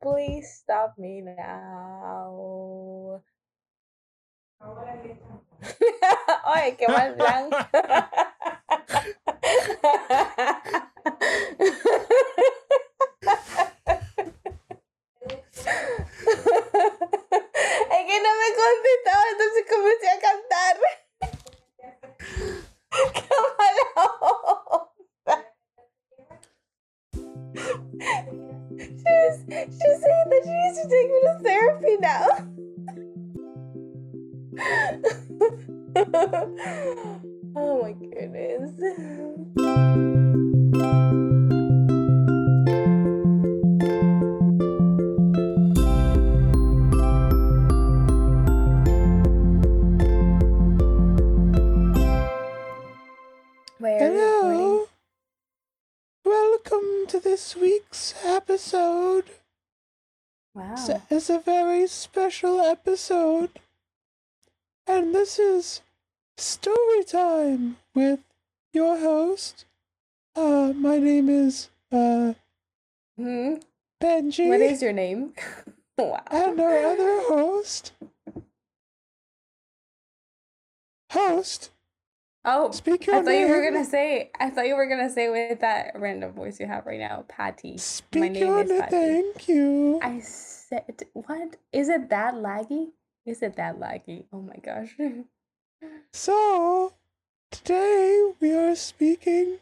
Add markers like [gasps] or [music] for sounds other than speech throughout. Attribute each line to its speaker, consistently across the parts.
Speaker 1: Please stop me now. Oye, qué mal plan. es que no me contestaba, entonces comencé a
Speaker 2: with your host. Uh, my name is uh
Speaker 1: Hmm?
Speaker 2: Benji.
Speaker 1: What is your name? [laughs] wow.
Speaker 2: and our other host. Host,
Speaker 1: Oh,
Speaker 2: speak your
Speaker 1: I thought
Speaker 2: name.
Speaker 1: you were gonna say. I thought you were gonna say with that random voice you have right now, Patty.
Speaker 2: Speak
Speaker 1: My name
Speaker 2: your
Speaker 1: is. Patty.
Speaker 2: Thank you.
Speaker 1: I said, what? Is it that laggy? Is it that laggy? Oh my gosh. [laughs]
Speaker 2: So, today we are speaking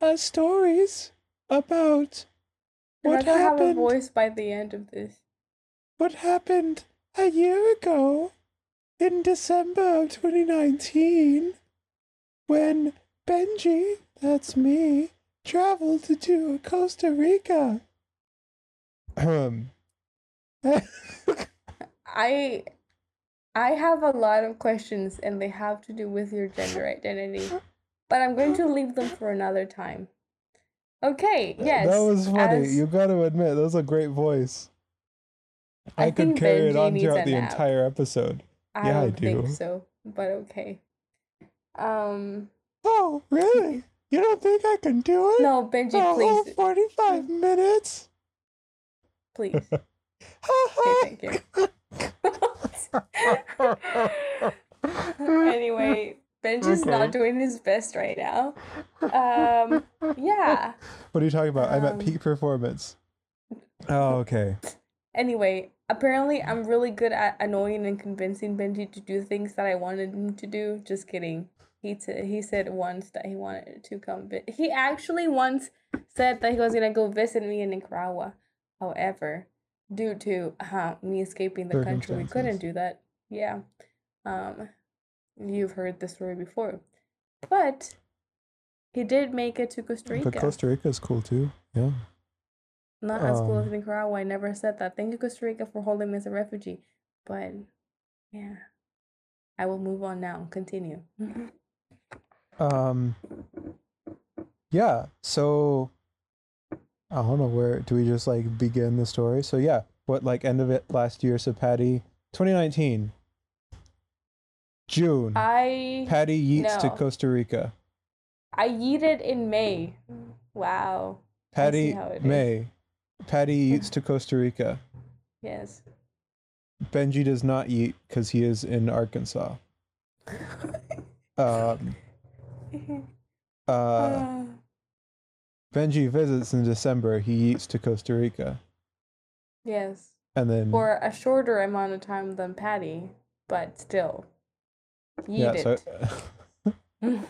Speaker 2: uh, stories about
Speaker 1: You're
Speaker 2: what
Speaker 1: not gonna have a
Speaker 2: happened.
Speaker 1: voice by the end of this.
Speaker 2: What happened a year ago in December of 2019 when Benji, that's me, traveled to Costa Rica. Um. [laughs]
Speaker 1: I I have a lot of questions and they have to do with your gender [laughs] identity. But I'm going to leave them for another time. Okay, yes.
Speaker 2: That was funny.
Speaker 1: as-
Speaker 2: You got to admit, that was a great voice.
Speaker 1: I
Speaker 2: I, could carry it on throughout the
Speaker 1: nap.
Speaker 2: entire episode.
Speaker 1: I
Speaker 2: Yeah, I
Speaker 1: don't think so, but okay. Um
Speaker 2: Oh, really? You don't think I can do it?
Speaker 1: no, Benji,
Speaker 2: A whole
Speaker 1: please
Speaker 2: 45 minutes?
Speaker 1: please. [laughs] Okay, thank you. [laughs] [laughs] anyway, Benji's
Speaker 2: Okay.
Speaker 1: not doing his best right now. Um yeah.
Speaker 2: What are you talking about? I'm at
Speaker 1: Um,
Speaker 2: peak performance. Oh, okay.
Speaker 1: Anyway, apparently I'm really good at annoying and convincing Benji to do things that I wanted him to do. Just kidding. He t- he said once that he wanted to come, but he actually once said that he was gonna go visit me in Nicaragua. However, due to uh, me escaping the country, we couldn't do that. Yeah, um, you've heard the story before, but he did make it to Costa Rica.
Speaker 2: But Costa Rica is cool too. Yeah.
Speaker 1: Not as cool as
Speaker 2: Um,
Speaker 1: Nicaragua. I never said that. Thank you, Costa Rica, for holding me as a refugee. But yeah, I will move on now. Continue. [laughs]
Speaker 2: Um. Yeah. So. I don't know where do we just like begin the story. So yeah, what like end of it last year? So Patty, 2019. June.
Speaker 1: I
Speaker 2: Patty yeets to. Costa Rica.
Speaker 1: I yeeted in May. Wow.
Speaker 2: Patty
Speaker 1: it is.
Speaker 2: May. Patty [laughs] yeets to Costa Rica.
Speaker 1: Yes.
Speaker 2: Benji does not eat because he is in Arkansas. [laughs] Um, [laughs] uh,
Speaker 1: Uh,
Speaker 2: Benji visits in December. He eats to Costa Rica,
Speaker 1: yes.
Speaker 2: and then
Speaker 1: For a shorter amount of time than Patty, but still.
Speaker 2: yeah.
Speaker 1: Yeeted.
Speaker 2: So, [laughs]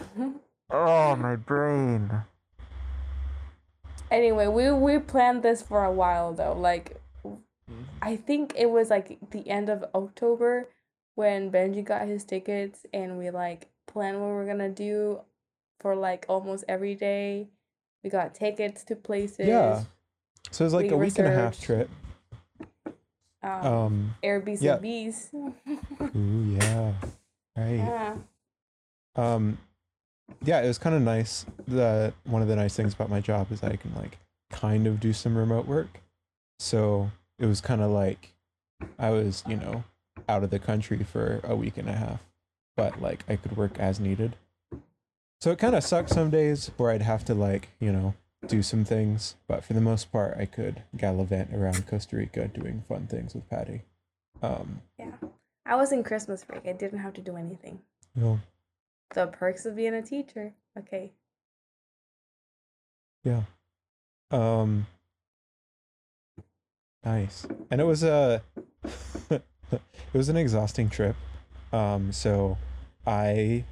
Speaker 2: oh my brain.
Speaker 1: anyway, we we planned this for a while though. Like I think it was like the end of October when Benji got his tickets and we like planned what we're gonna do for like almost every day. We got tickets to places.
Speaker 2: Yeah. So it was like
Speaker 1: We
Speaker 2: a week and a half trip.
Speaker 1: Um,
Speaker 2: Um.
Speaker 1: Airbnbs. [laughs]
Speaker 2: Ooh yeah. Right.
Speaker 1: yeah.
Speaker 2: um yeah it was kind of nice the one of the nice things about my job is i can like kind of do some remote work so it was kind of like i was you know out of the country for a week and a half but like i could work as needed so it kind of sucked some days where i'd have to like you know do some things, but for the most part, I could gallivant around Costa Rica doing fun things with Patty. Um,
Speaker 1: Yeah. I was in Christmas break. I didn't have to do anything.
Speaker 2: know,
Speaker 1: The perks of being a teacher. Okay.
Speaker 2: yeah. Um, nice, and it was a, [laughs] it was an exhausting trip. Um, so I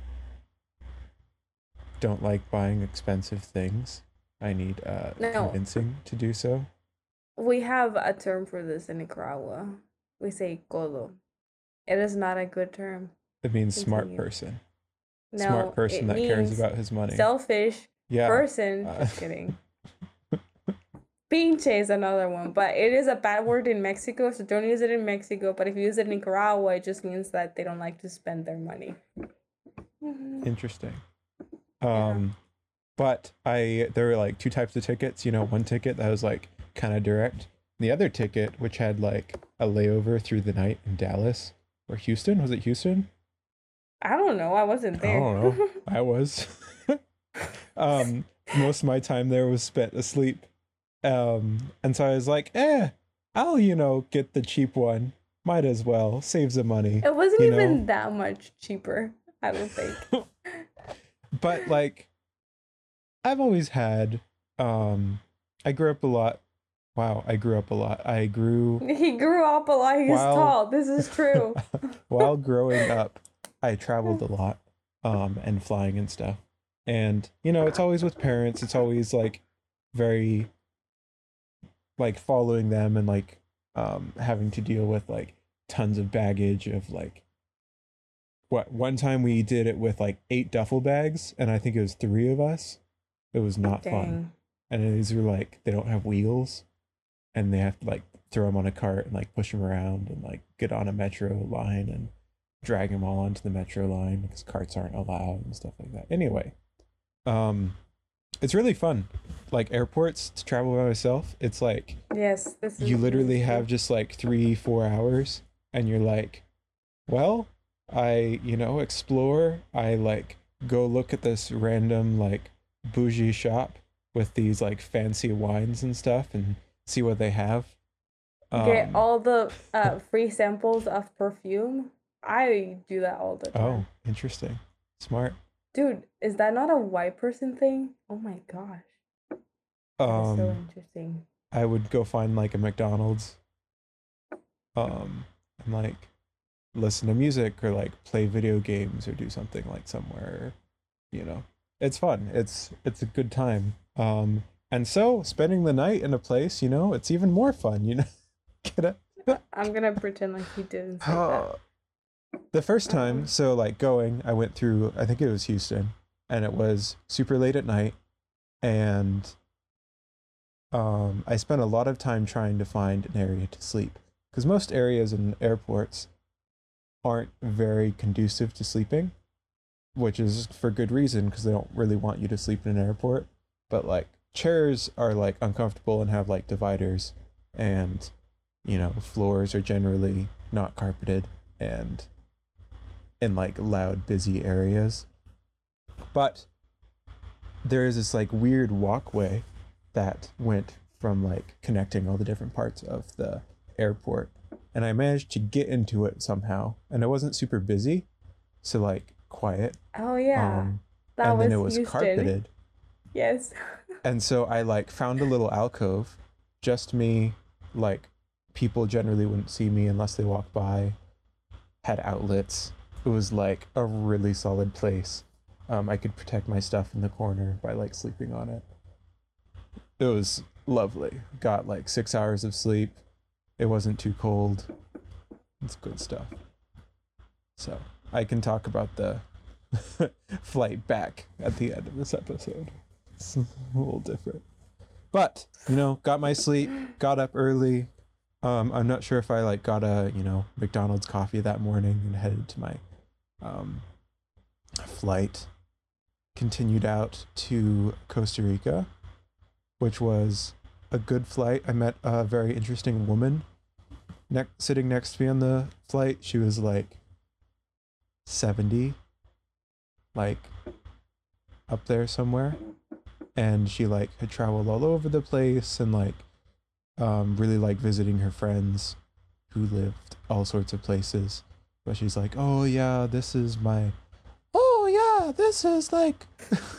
Speaker 2: don't like buying expensive things. I need uh
Speaker 1: No.
Speaker 2: convincing to do so.
Speaker 1: We have a term for this in Nicaragua. We say colo. It is not a good term.
Speaker 2: It means smart person.
Speaker 1: No,
Speaker 2: smart person that cares about his money.
Speaker 1: Selfish
Speaker 2: yeah.
Speaker 1: person.
Speaker 2: Uh,
Speaker 1: Just kidding. [laughs] Pinche is another one, but it is a bad word in Mexico, so don't use it in Mexico. But if you use it in Nicaragua, it just means that they don't like to spend their money.
Speaker 2: Interesting. Um, but I there were like two types of tickets. You know, one ticket that was like kind of direct. The other ticket, which had like a layover through the night in Dallas or Houston, was it Houston?
Speaker 1: I don't know. I wasn't
Speaker 2: I
Speaker 1: there.
Speaker 2: don't know. I was. [laughs] um, most of my time there was spent asleep. Um, and so I was like, eh, I'll you know get the cheap one. Might as well save some money.
Speaker 1: it wasn't even
Speaker 2: know.
Speaker 1: that much cheaper. I don't think. [laughs]
Speaker 2: but like I've always had um I grew up a lot. Wow, I grew up a lot. I grew [laughs]
Speaker 1: he grew up a lot. He's
Speaker 2: Wow.
Speaker 1: tall. This is true. [laughs]
Speaker 2: while growing [laughs] up, I traveled a lot um and flying and stuff. And you know, it's always with parents. It's always like very like following them and like um having to deal with like tons of baggage of like what one time we did it with like eight duffel bags and I think it was 3 of us. It was not fun. And these are like they don't have wheels and they have to like throw them on a cart and like push them around and like get on a metro line and drag them all onto the metro line because carts aren't allowed and stuff like that anyway um it's really fun like airports to travel by myself it's like
Speaker 1: Yes, this is
Speaker 2: you literally have just like three four hours and you're like well i you know explore i like go look at this random like bougie shop with these like fancy wines and stuff and see what they have
Speaker 1: get
Speaker 2: Um,
Speaker 1: all the uh, free samples of perfume. I do that all the time.
Speaker 2: oh interesting smart
Speaker 1: Dude, is that not a white person thing? Oh my gosh. Is so
Speaker 2: um
Speaker 1: interesting.
Speaker 2: i would go find like a mcdonald's um and like listen to music or like play video games or do something like somewhere you know? It's fun. It's it's a good time. Um and so spending the night in a place you know it's even more fun you know? [laughs] Get it
Speaker 1: I'm gonna pretend like he didn't say that. [gasps]
Speaker 2: the first time so like going i went through i think it was houston and it was super late at night and um i spent a lot of time trying to find an area to sleep because most areas in airports aren't very conducive to sleeping which is for good reason because they don't really want you to sleep in an airport. But like chairs are like uncomfortable and have like dividers and you know floors are generally not carpeted and in like loud busy areas. But there is this like weird walkway that went from like connecting all the different parts of the airport and i managed to get into it somehow and I wasn't super busy so like quiet
Speaker 1: Oh yeah.
Speaker 2: um
Speaker 1: that
Speaker 2: and
Speaker 1: was,
Speaker 2: then it was
Speaker 1: Houston.
Speaker 2: carpeted
Speaker 1: Yes. [laughs]
Speaker 2: and so I like found a little alcove, just me, like people generally wouldn't see me unless they walked by, had outlets. It was like a really solid place. Um, I could protect my stuff in the corner by like sleeping on it. It was lovely. Got like six hours of sleep. It wasn't too cold. It's good stuff. So I can talk about the [laughs] flight back at the end of this episode. It's a little different. But, you know, got my sleep, got up early. Um, I'm not sure if I like got a, you know, McDonald's coffee that morning and headed to my um flight. Continued out to Costa Rica, which was a good flight. I met a very interesting woman ne- sitting next to me on the flight. She was like 70, like up there somewhere. and she like had traveled all over the place and like um really like visiting her friends who lived all sorts of places but she's like oh yeah this is my oh yeah this is like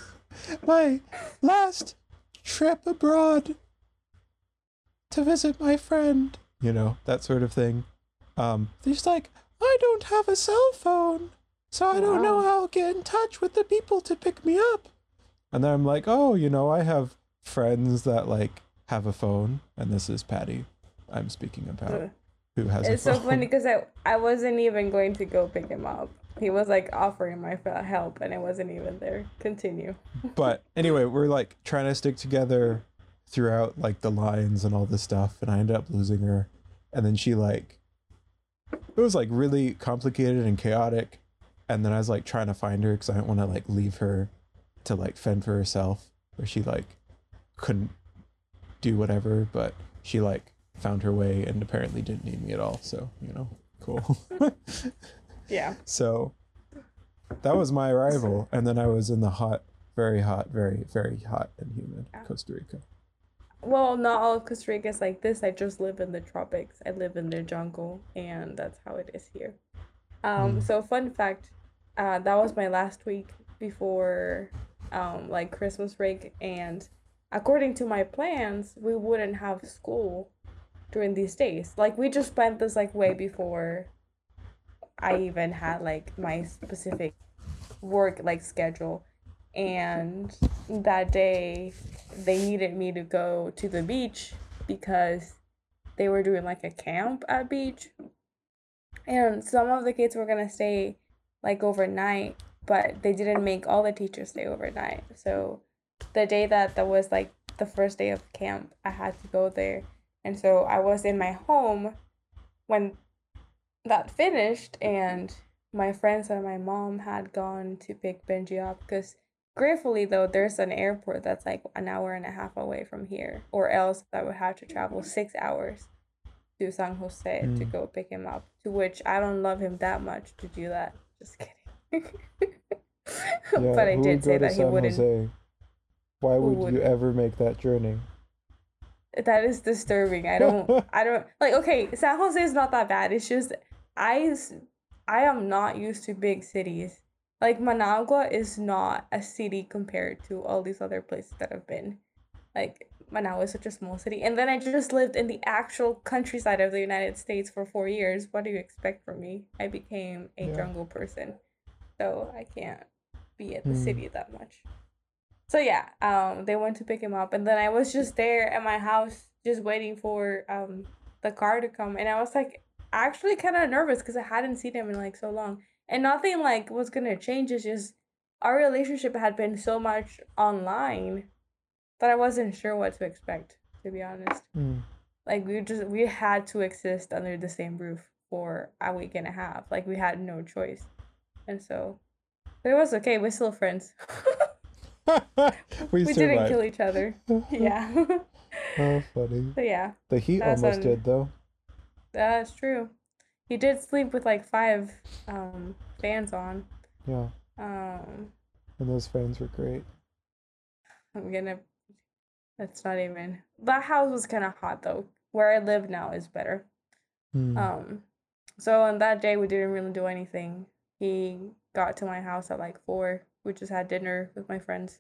Speaker 2: [laughs] my last trip abroad to visit my friend you know that sort of thing um she's like i don't have a cell phone so i don't know how to get in touch with the people to pick me up and then I'm like, oh, you know, I have friends that like have a phone, and this is Patty. I'm speaking about who has
Speaker 1: It's so funny because I I wasn't even going to go pick him up. He was like offering my help, and I wasn't even there. Continue.
Speaker 2: but anyway, we're like trying to stick together throughout like the lines and all this stuff, and I ended up losing her, and then she like, it was like really complicated and chaotic, and then I was like trying to find her because I didn't want to like leave her to like fend for herself, where she like couldn't do whatever, but she like found her way and apparently didn't need me at all. So you know, cool. [laughs]
Speaker 1: Yeah.
Speaker 2: So that was my arrival, and then I was in the hot, very hot, very very hot and humid
Speaker 1: Yeah.
Speaker 2: Costa Rica.
Speaker 1: Well, not all of Costa Rica is like this. I just live in the tropics. I live in the jungle, and that's how it is here. Um,
Speaker 2: Mm.
Speaker 1: so fun fact, uh, that was my last week before, um, like Christmas break, and according to my plans, we wouldn't have school during these days. Like we just planned this like way before I even had like my specific work like schedule. And that day they needed me to go to the beach because they were doing like a camp at beach. And some of the kids were gonna stay like overnight, but they didn't make all the teachers stay overnight. So the day that that was like the first day of camp, I had to go there. And so I was in my home when that finished and my friends and my mom had gone to pick Benji up because gratefully though there's an airport that's like an hour and a half away from here or else I would have to travel six hours to San Jose to
Speaker 2: Mm.
Speaker 1: go pick him up to which I don't love him that much to do that just kidding [laughs] but I did say
Speaker 2: to
Speaker 1: that he wouldn't
Speaker 2: Jose? Why would,
Speaker 1: would?
Speaker 2: you ever make that journey?
Speaker 1: that is disturbing. I don't I don't [laughs] like okay, San Jose is not that bad. It's just I. I am not used to big cities. Like Managua is not a city compared to all these other places that I've been. Like Managua is such a small city. And then I just lived in the actual countryside of the United States for 4 years. What do you expect from me? I became a
Speaker 2: Yeah.
Speaker 1: jungle person. So I can't be at the
Speaker 2: Hmm.
Speaker 1: city that much. So yeah, um, they went to pick him up, and then I was just there at my house, just waiting for um the car to come, and I was like actually kind of nervous because I hadn't seen him in like so long, and nothing like was gonna change. It's just our relationship had been so much online that I wasn't sure what to expect. To be honest,
Speaker 2: Hmm.
Speaker 1: like we just we had to exist under the same roof for a week and a half. Like we had no choice, and so, but it was okay. We're still friends. [laughs]
Speaker 2: we, [laughs]
Speaker 1: we didn't kill each other. [laughs] Yeah.
Speaker 2: oh, funny.
Speaker 1: so yeah,
Speaker 2: The heat almost
Speaker 1: on-
Speaker 2: did though.
Speaker 1: that's true. He did sleep with like five um fans on.
Speaker 2: Yeah,
Speaker 1: Um
Speaker 2: and those fans were great.
Speaker 1: I'm gonna that's not even that house was kinda hot though. Where I live now is better.
Speaker 2: Hmm.
Speaker 1: Um so on that day we didn't really do anything. He got to my house at like four. We just had dinner with my friends.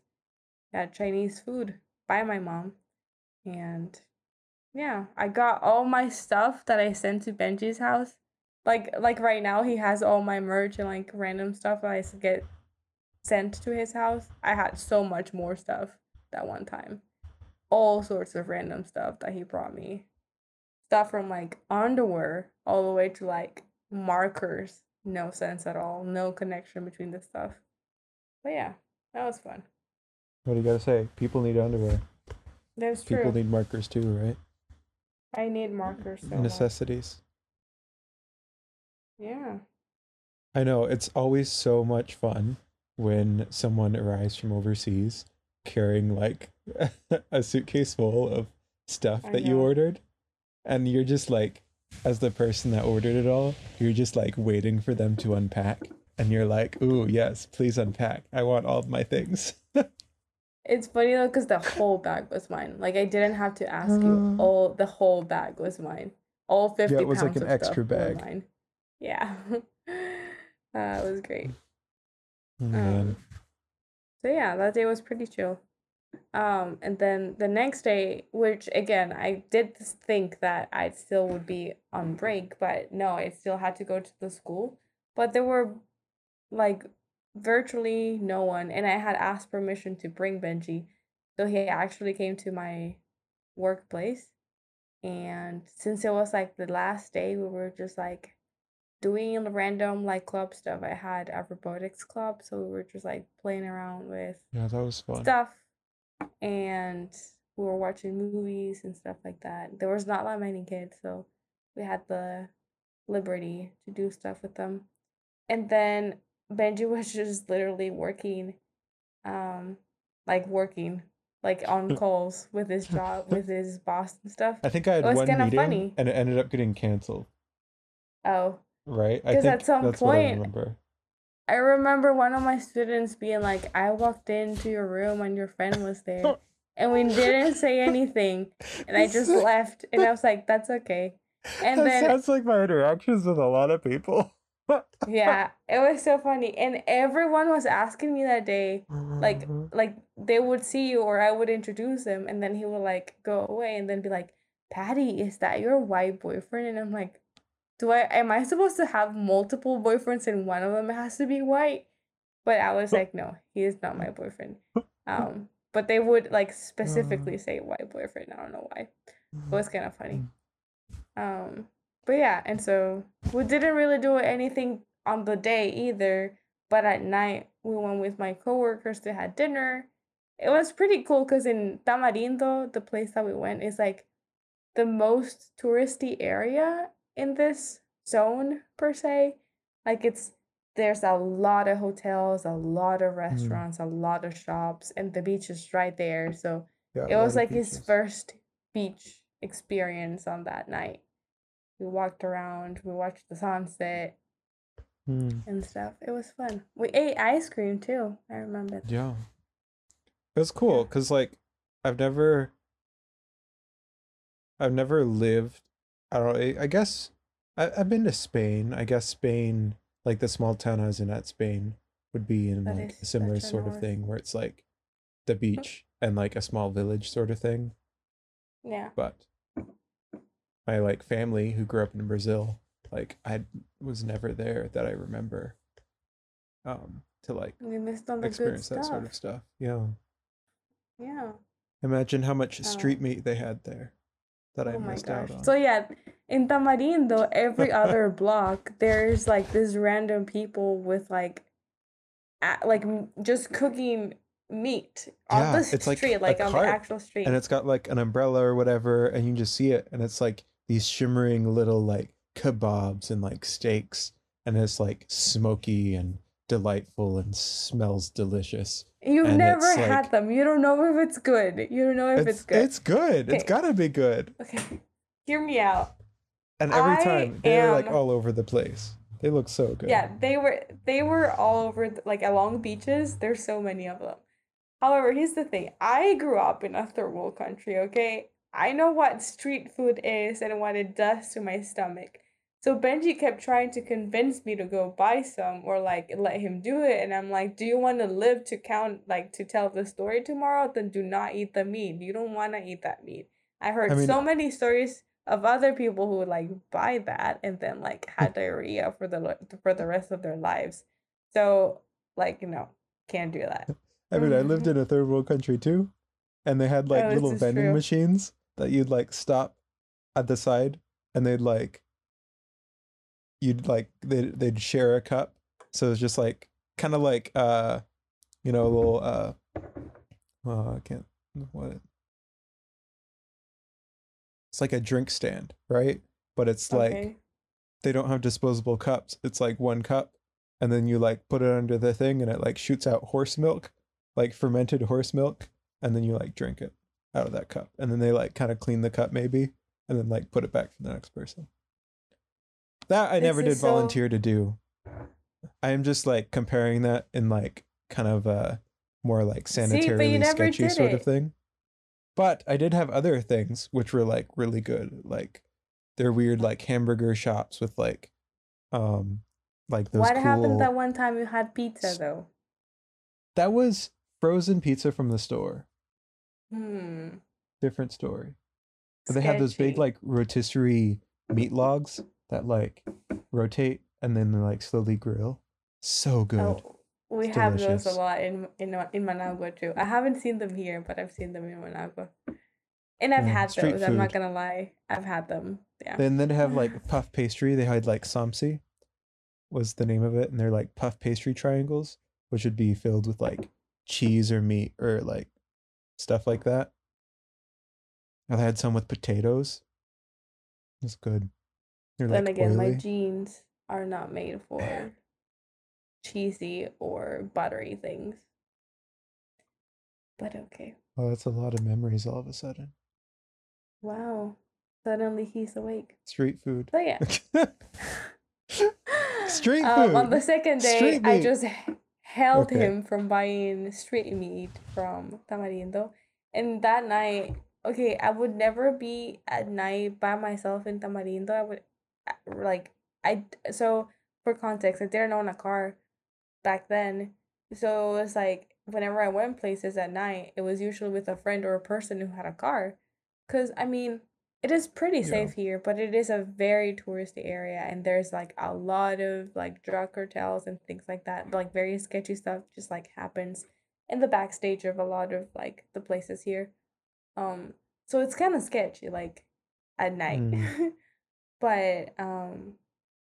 Speaker 1: Had Chinese food by my mom. And yeah, I got all my stuff that I sent to Benji's house. Like like right now he has all my merch and like random stuff that I get sent to his house. I had so much more stuff that one time. All sorts of random stuff that he brought me. Stuff from like underwear all the way to like markers. No sense at all. No connection between the stuff. But yeah, that was fun.
Speaker 2: what do you gotta say? People need underwear.
Speaker 1: That's true.
Speaker 2: People need markers too, right?
Speaker 1: I need markers so much. Yeah.
Speaker 2: I know it's always so much fun when someone arrives from overseas carrying like [laughs] a suitcase full of stuff
Speaker 1: I
Speaker 2: that you ordered and you're just like as the person that ordered it all you're just like waiting for them to unpack and you're like ooh yes please unpack i want all of my things [laughs]
Speaker 1: It's funny though, because the whole bag was mine. Like I didn't have to ask you. [gasps] All the whole bag was mine. All fifty
Speaker 2: Yeah, it was like an extra bag.
Speaker 1: Yeah, [laughs] uh, it was great. Um, so yeah, that day was pretty chill. Um, and then the next day, which again, I did think that I still would be on break, but no, I still had to go to the school. But there were like virtually no one, and I had asked permission to bring Benji, so he actually came to my workplace. And since it was like the last day, we were just like doing the random like club stuff. I had a robotics club, so we were just like playing around with
Speaker 2: Yeah, that was fun.
Speaker 1: stuff and we were watching movies and stuff like that. There was not that many kids, so we had the liberty to do stuff with them. And then Benji [laughs] was just literally working um like working like on [laughs] calls with his job with his boss and stuff.
Speaker 2: I think I had one meeting
Speaker 1: funny.
Speaker 2: and it ended up getting canceled.
Speaker 1: Oh,
Speaker 2: Right? Because
Speaker 1: at some
Speaker 2: that's what I
Speaker 1: point-
Speaker 2: remember.
Speaker 1: I remember one of my students being like, I walked into your room and your friend was there. [laughs] And we didn't say anything. And I just left. And I was like, that's okay. And
Speaker 2: that
Speaker 1: then,
Speaker 2: sounds like my interactions with a lot of people.
Speaker 1: yeah, [laughs] it was so funny. And everyone was asking me that day, like, mm-hmm. like they would see you or I would introduce them. And then he would like go away and then be like, Patty, is that your white boyfriend? And I'm like, do I, am I supposed to have multiple boyfriends and one of them has to be white? But I was like, no, he is not my boyfriend. Um, but they would like specifically say white boyfriend. I don't know why. It was kind of funny. Um, but yeah, and so we didn't really do anything on the day either. But at night, we went with my coworkers to have dinner. It was pretty cool because in Tamarindo, the place that we went, is like the most touristy area in this zone per se. Like it's there's a lot of hotels, a lot of restaurants, a lot of shops, and the beach is right there. So
Speaker 2: Yeah,
Speaker 1: it was like his first beach experience on that night. We walked around, we watched the sunset
Speaker 2: Hmm,
Speaker 1: and stuff. It was fun. We ate ice cream too. I remember.
Speaker 2: Yeah. It was cool because, like, I've never. I've never lived. I don't. I, I guess I, I've been to Spain. I guess Spain, like the small town I was in at Spain, would be in
Speaker 1: That
Speaker 2: like a similar sort of thing where it's like the beach and like a small village sort of thing.
Speaker 1: Yeah.
Speaker 2: but my like family who grew up in Brazil, like I was never there that I remember. Um, to like
Speaker 1: We missed on the good
Speaker 2: experience
Speaker 1: stuff.
Speaker 2: that sort of stuff. Yeah.
Speaker 1: Yeah.
Speaker 2: Imagine how much street
Speaker 1: Oh.
Speaker 2: meat they had there that I
Speaker 1: oh
Speaker 2: missed out on.
Speaker 1: So yeah, in Tamarindo, every [laughs] other block, there's like this random people with like, a- like just cooking meat on
Speaker 2: Yeah,
Speaker 1: the
Speaker 2: it's like
Speaker 1: street,
Speaker 2: a
Speaker 1: like on the actual street.
Speaker 2: and it's got like an umbrella or whatever, and you can just see it, and it's like these shimmering little like kebabs and like steaks, and it's like smoky and delightful and smells delicious.
Speaker 1: You've
Speaker 2: and
Speaker 1: never had
Speaker 2: like-
Speaker 1: them. You don't know if it's good. You don't know if it's,
Speaker 2: It's
Speaker 1: good.
Speaker 2: it's good. It's gotta be good.
Speaker 1: Okay, hear me out.
Speaker 2: And every
Speaker 1: I
Speaker 2: time they're like all over the place. They look so good.
Speaker 1: Yeah, they were they were all over th- like along beaches. There's so many of them. However, here's the thing. I grew up in a third world country, okay? I know what street food is and what it does to my stomach. So Benji kept trying to convince me to go buy some or like let him do it and I'm like, "Do you want to live to count like to tell the story tomorrow? Then do not eat the meat. You don't want to eat that meat." I heard
Speaker 2: mean-
Speaker 1: so uh many stories of other people who would like buy that and then like had [laughs] diarrhea for the for the rest of their lives. So like you know can't do that. [laughs]
Speaker 2: I mean, I lived in a third world country too, and they had [laughs] oh, like
Speaker 1: Oh,
Speaker 2: little vending
Speaker 1: true.
Speaker 2: machines that you'd like stop at the side, and they'd like you'd like they'd they'd share a cup, so it's just like kind of like uh, you know, a little uh, well, I can't what. It's like a drink stand, right? But it's like
Speaker 1: Okay.
Speaker 2: they don't have disposable cups. It's like one cup, and then you like put it under the thing, and it like shoots out horse milk, like fermented horse milk, and then you like drink it out of that cup, and then they like kind of clean the cup maybe, and then like put it back for the next person. That I
Speaker 1: This
Speaker 2: never did
Speaker 1: is so-
Speaker 2: volunteer to do. I am just like comparing that in like kind of a more like
Speaker 1: See,
Speaker 2: sanitarily
Speaker 1: never
Speaker 2: sketchy sort of thing. But I did have other things which were like really good. Like they're weird like hamburger shops with like um like those
Speaker 1: What
Speaker 2: cool
Speaker 1: happened that one time you had pizza though?
Speaker 2: that was frozen pizza from the store.
Speaker 1: Hmm.
Speaker 2: Different story. But they had those big like rotisserie meat logs that like rotate and then they like slowly grill. So good.
Speaker 1: Oh, we
Speaker 2: It's
Speaker 1: have those a lot in in in Managua too. I haven't seen them here, but I've seen them in Managua. And I've
Speaker 2: Yeah,
Speaker 1: had those. I'm not gonna lie. I've had them. Yeah.
Speaker 2: Then they have like [sighs] puff pastry. They had like samsi was the name of it, and they're like puff pastry triangles, which would be filled with like cheese or meat or like stuff like that. I had some with potatoes. It's good. They're
Speaker 1: then
Speaker 2: like
Speaker 1: again, my genes are not made for cheesy or buttery things. But okay.
Speaker 2: Oh, that's a lot of memories all of a sudden.
Speaker 1: Wow. Suddenly he's awake.
Speaker 2: Street food.
Speaker 1: So yeah. [laughs] [laughs]
Speaker 2: Street
Speaker 1: Um, on the second day, I just held
Speaker 2: Okay.
Speaker 1: him from buying street meat from Tamarindo. And that night, okay, I would never be at night by myself in Tamarindo. I would, like, I, so for context, I didn't own a car back then. So it was like, whenever I went places at night, it was usually with a friend or a person who had a car. Because, I mean, it is pretty
Speaker 2: Yeah.
Speaker 1: safe here, but it is a very touristy area, and there's like a lot of like drug cartels and things like that. Like very sketchy stuff just like happens in the backstage of a lot of like the places here. Um, so it's kind of sketchy, like at night.
Speaker 2: Mm. [laughs]
Speaker 1: but um,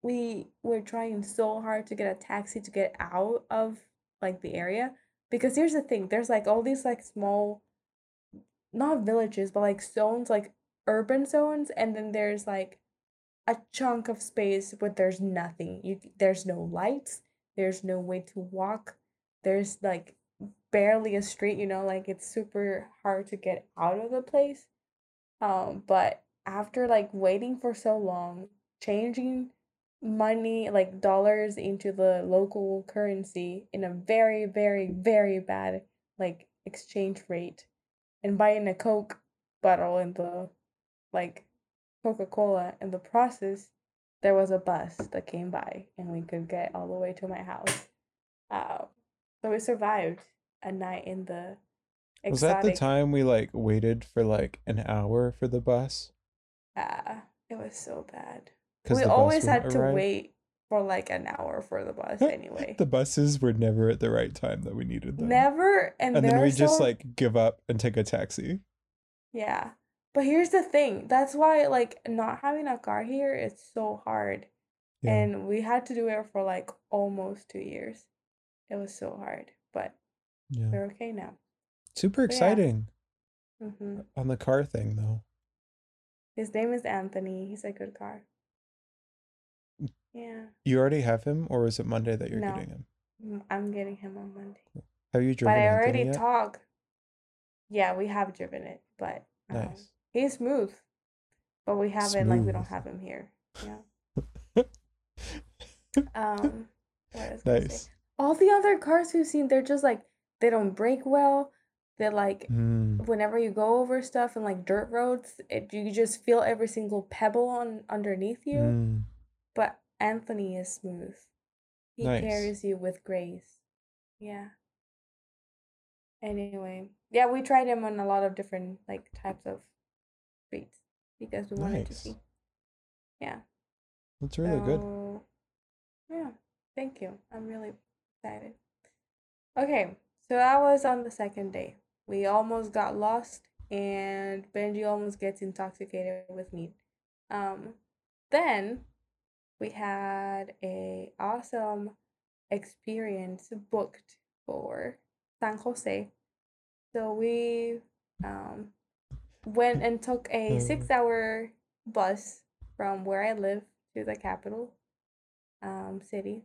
Speaker 1: we were trying so hard to get a taxi to get out of like the area because here's the thing: there's like all these like small, not villages, but like zones, like urban zones, and then there's like a chunk of space where there's nothing. You there's no lights, there's no way to walk, there's like barely a street, you know, like it's super hard to get out of the place. Um, but after like waiting for so long, changing money like dollars into the local currency in a very, very, very bad like exchange rate and buying a Coke bottle in the like Coca Cola in the process, there was a bus that came by and we could get all the way to my house. Uh, so we survived a night in the
Speaker 2: Was that the time we like waited for like an hour for the bus?
Speaker 1: Uh, it was so bad. We always had to
Speaker 2: arrive?
Speaker 1: wait for like an hour for the bus [laughs] anyway.
Speaker 2: the buses were never at the right time that we needed them.
Speaker 1: Never, and,
Speaker 2: and then we just like give up and take a taxi.
Speaker 1: Yeah. But here's the thing. That's why like not having a car here is so hard.
Speaker 2: Yeah.
Speaker 1: And we had to do it for like almost 2 years. It was so hard, but
Speaker 2: yeah.
Speaker 1: we're okay now.
Speaker 2: Super
Speaker 1: yeah.
Speaker 2: exciting
Speaker 1: hmm
Speaker 2: on the car thing though.
Speaker 1: His name is Anthony. He's a good car. Yeah.
Speaker 2: You already have him, or is it Monday that you're
Speaker 1: No.
Speaker 2: getting him?
Speaker 1: I'm getting him on Monday.
Speaker 2: Have you driven?
Speaker 1: It?
Speaker 2: But I
Speaker 1: already
Speaker 2: yet?
Speaker 1: talked. Yeah, we have driven it, but um,
Speaker 2: Nice.
Speaker 1: he's smooth. But we haven't like we don't have him here. Yeah. [laughs] Um what was I gonna say?
Speaker 2: nice.
Speaker 1: all the other cars we've seen, they're just like they don't brake well. They're like
Speaker 2: Mm,
Speaker 1: whenever you go over stuff and like dirt roads, it, you just feel every single pebble on underneath you.
Speaker 2: mm.
Speaker 1: But Anthony is smooth. He
Speaker 2: Nice.
Speaker 1: carries you with grace. Yeah. Anyway, yeah, we tried him on a lot of different like types of streets because we wanted to see. Yeah.
Speaker 2: That's really good.
Speaker 1: Yeah, thank you. I'm really excited. Okay, so that was on the second day. We almost got lost, and Benji almost gets intoxicated with meat. Um, then we had a awesome experience booked for San Jose. So we um went and took a
Speaker 2: Uh.
Speaker 1: six hour bus from where I live to the capital um city,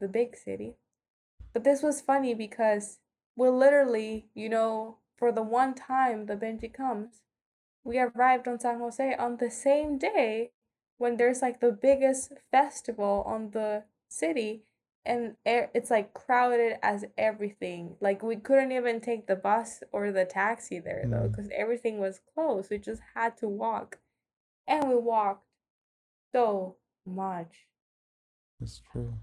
Speaker 1: the big city. But this was funny because we literally, you know, for the one time the Benji comes, we arrived on San Jose on the same day when there's like the biggest festival on the city and it's like crowded as everything. Like we couldn't even take the bus or the taxi there though,
Speaker 2: Mm.
Speaker 1: because everything was closed. We just had to walk, and we walked so much.
Speaker 2: It's true.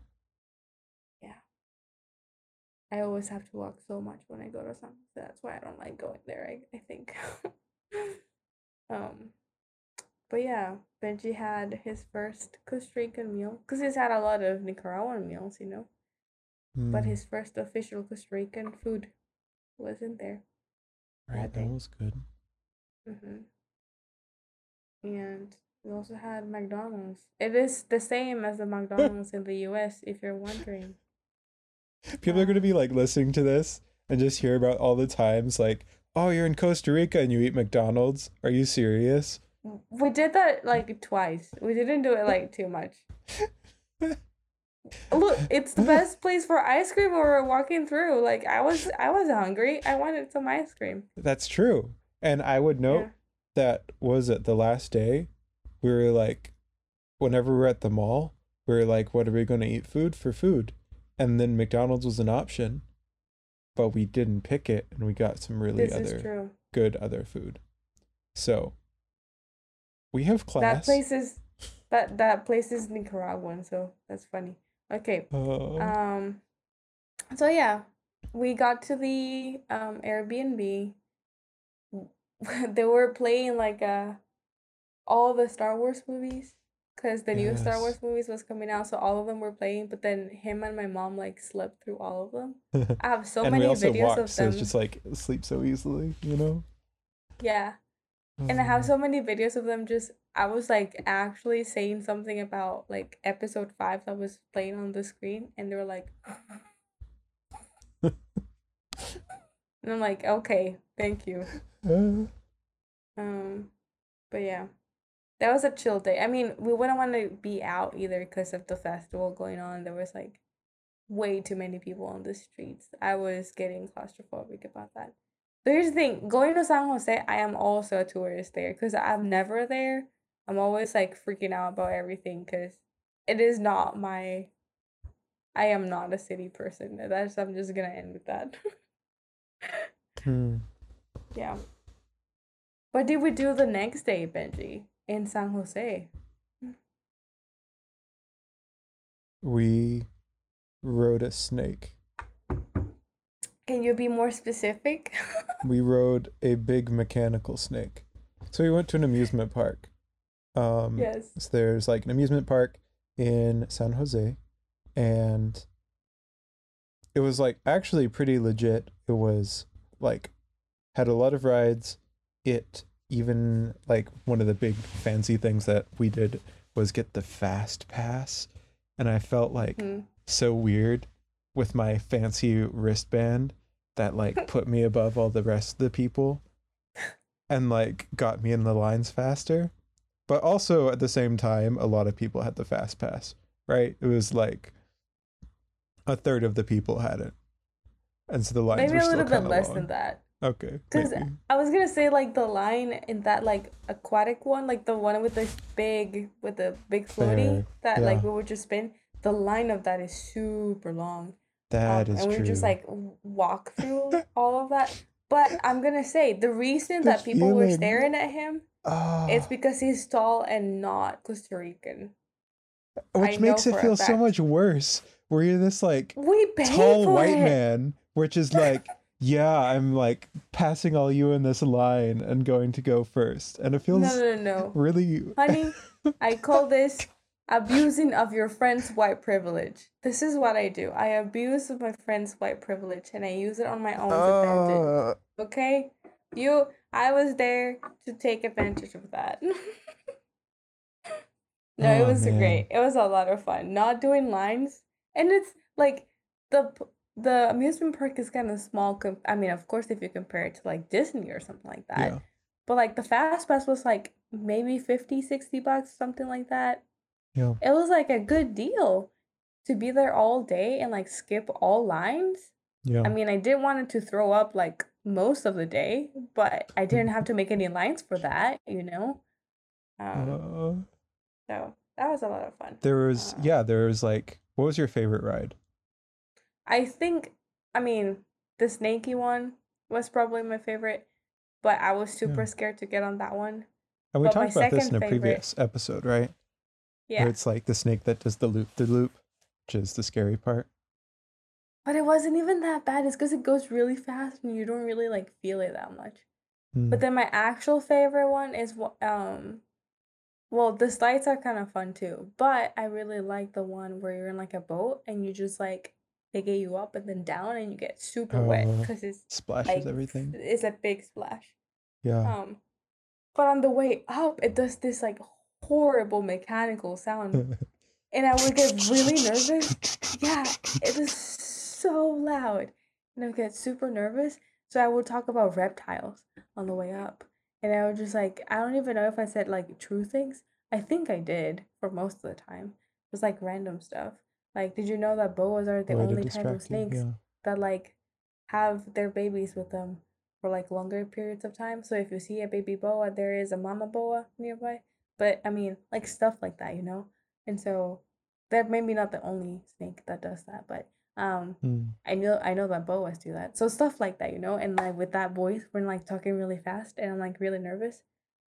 Speaker 1: I always have to walk so much when I go to some. So that's why I don't like going there. I I think. [laughs] um, but yeah, Benji had his first Costa Rican meal because he's had a lot of Nicaraguan meals, you know. But
Speaker 2: Mm,
Speaker 1: his first official Costa Rican food wasn't there.
Speaker 2: right,
Speaker 1: that
Speaker 2: that was good.
Speaker 1: hmm And we also had McDonald's. It is the same as the [laughs] McDonald's in the U.S. If you're wondering.
Speaker 2: People are gonna
Speaker 1: Um,
Speaker 2: be like listening to this and just hear about all the times like, oh, you're in Costa Rica and you eat McDonald's. Are you serious?
Speaker 1: We did that like twice. We didn't do it like too much. Look, it's the best place for ice cream when we're walking through. Like I was I was hungry. I wanted some ice cream.
Speaker 2: That's true. And I would note
Speaker 1: Yeah.
Speaker 2: that was it the last day we were like whenever we're at the mall we were like what are we going to eat food for food and then mcdonald's was an option but we didn't pick it and we got some really
Speaker 1: This
Speaker 2: other good other food so we have class
Speaker 1: That place is that that place is Nicaraguan, so that's funny. Okay.
Speaker 2: Uh,
Speaker 1: Um so yeah, we got to the um Airbnb. [laughs] they were playing like uh all the Star Wars movies because the new Star Wars movies was coming out, so all of them were playing. But then him and my mom like slept through all of them. [laughs] I have so many videos
Speaker 2: walked
Speaker 1: of
Speaker 2: so
Speaker 1: them.
Speaker 2: it's just like sleep so easily you know
Speaker 1: Yeah, and I have
Speaker 2: Uh,
Speaker 1: so many videos of them. Just I was like actually saying something about like episode five that was playing on the screen, and they were like. [laughs] And I'm like, okay, thank you.
Speaker 2: uh, [laughs]
Speaker 1: Um, but yeah, that was a chill day. I mean, we wouldn't want to be out either because of the festival going on. There was like way too many people on the streets. I was getting claustrophobic about that. So here's the thing: going to San Jose, I am also a tourist there because I'm never there. I'm always like freaking out about everything because it is not my. I am not a city person. That's I'm just gonna end with that.
Speaker 2: hmm. [laughs]
Speaker 1: Yeah. What did we do the next day, Benji, in San Jose?
Speaker 2: we rode a snake
Speaker 1: Can you be more specific? [laughs]
Speaker 2: we rode a big mechanical snake. So we went to an amusement park. Um,
Speaker 1: yes.
Speaker 2: So there's like an amusement park in San Jose, and it was like actually pretty legit. It was like had a lot of rides. It even like one of the big fancy things that we did was get the fast pass, and I felt like
Speaker 1: Mhm.
Speaker 2: so weird with my fancy wristband that like [laughs] put me above all the rest of the people and like got me in the lines faster. But also at the same time, a lot of people had the fast pass, right? It was like a third of the people had it. And so the lines
Speaker 1: Maybe
Speaker 2: were
Speaker 1: a little bit less
Speaker 2: long.
Speaker 1: than that.
Speaker 2: Okay.
Speaker 1: 'Cause
Speaker 2: Because
Speaker 1: I was gonna say like the line in that like aquatic one, like the one with the big with the big floaty that like we would just spin. The line of that is super long.
Speaker 2: That
Speaker 1: um,
Speaker 2: is
Speaker 1: and we
Speaker 2: true.
Speaker 1: just like walk through all of that. But I'm gonna say the reason that people were staring at him
Speaker 2: Ah,
Speaker 1: is because he's tall and not Costa Rican.
Speaker 2: which
Speaker 1: I
Speaker 2: makes it feel so much worse. Where you're this like
Speaker 1: We
Speaker 2: tall white
Speaker 1: it.
Speaker 2: man, which is [laughs] like, yeah, I'm like passing all you in this line and going to go first, and it feels
Speaker 1: No, no, no,
Speaker 2: really.
Speaker 1: Honey, [laughs] I call this abusing of your friend's white privilege. This is what I do. I abuse of my friend's white privilege and I use it on my own advantage.
Speaker 2: Uh,
Speaker 1: Okay? You I was there to take advantage of that. [laughs] no, it
Speaker 2: Oh,
Speaker 1: was
Speaker 2: man.
Speaker 1: great. It was a lot of fun. Not doing lines. And it's like the the amusement park is kind of small. Com- I mean, of course, if you compare it to like Disney or something like that.
Speaker 2: yeah,
Speaker 1: But like the fast pass was like maybe 50, 60 bucks, something like that.
Speaker 2: yeah.
Speaker 1: It was like a good deal to be there all day and like skip all lines.
Speaker 2: Yeah.
Speaker 1: I mean, I did wanted to throw up like most of the day, but I [laughs] didn't have to make any lines for that, you know? Um,
Speaker 2: Uh,
Speaker 1: so that was a lot of fun.
Speaker 2: there was
Speaker 1: uh,
Speaker 2: yeah, there was like what was your favorite ride?
Speaker 1: I think I mean the snaky one was probably my favorite, but I was super
Speaker 2: Yeah.
Speaker 1: scared to get on that one.
Speaker 2: And we
Speaker 1: But
Speaker 2: talked about this in a
Speaker 1: favorite-
Speaker 2: previous episode, right?
Speaker 1: Yeah.
Speaker 2: Where it's like the snake that does the loop the loop, which is the scary part.
Speaker 1: But it wasn't even that bad. It's because it goes really fast and you don't really like feel it that much.
Speaker 2: Mm.
Speaker 1: But then my actual favorite one is um well, the slides are kind of fun too, but I really like the one where you're in like a boat and you just like they get you up and then down and you get super wet
Speaker 2: Oh,
Speaker 1: because it's
Speaker 2: Splashes
Speaker 1: like
Speaker 2: everything.
Speaker 1: it's a big splash.
Speaker 2: Yeah.
Speaker 1: Um but on the way up it does this like horrible mechanical sound [laughs] and I would get really nervous. Yeah, it was so loud. And I would get super nervous. So I would talk about reptiles on the way up. And I would just like, I don't even know if I said like true things. I think I did for most of the time. It was like random stuff. Like, did you know that boas are the
Speaker 2: Way
Speaker 1: only type of snakes
Speaker 2: yeah.
Speaker 1: that like have their babies with them for like longer periods of time? So if you see a baby boa, there is a mama boa nearby. But I mean, like stuff like that, you know? And so they're maybe not the only snake that does that, but um
Speaker 2: Mm.
Speaker 1: I know I know that boas do that. So stuff like that, you know, and like with that voice we're like talking really fast and I'm like really nervous.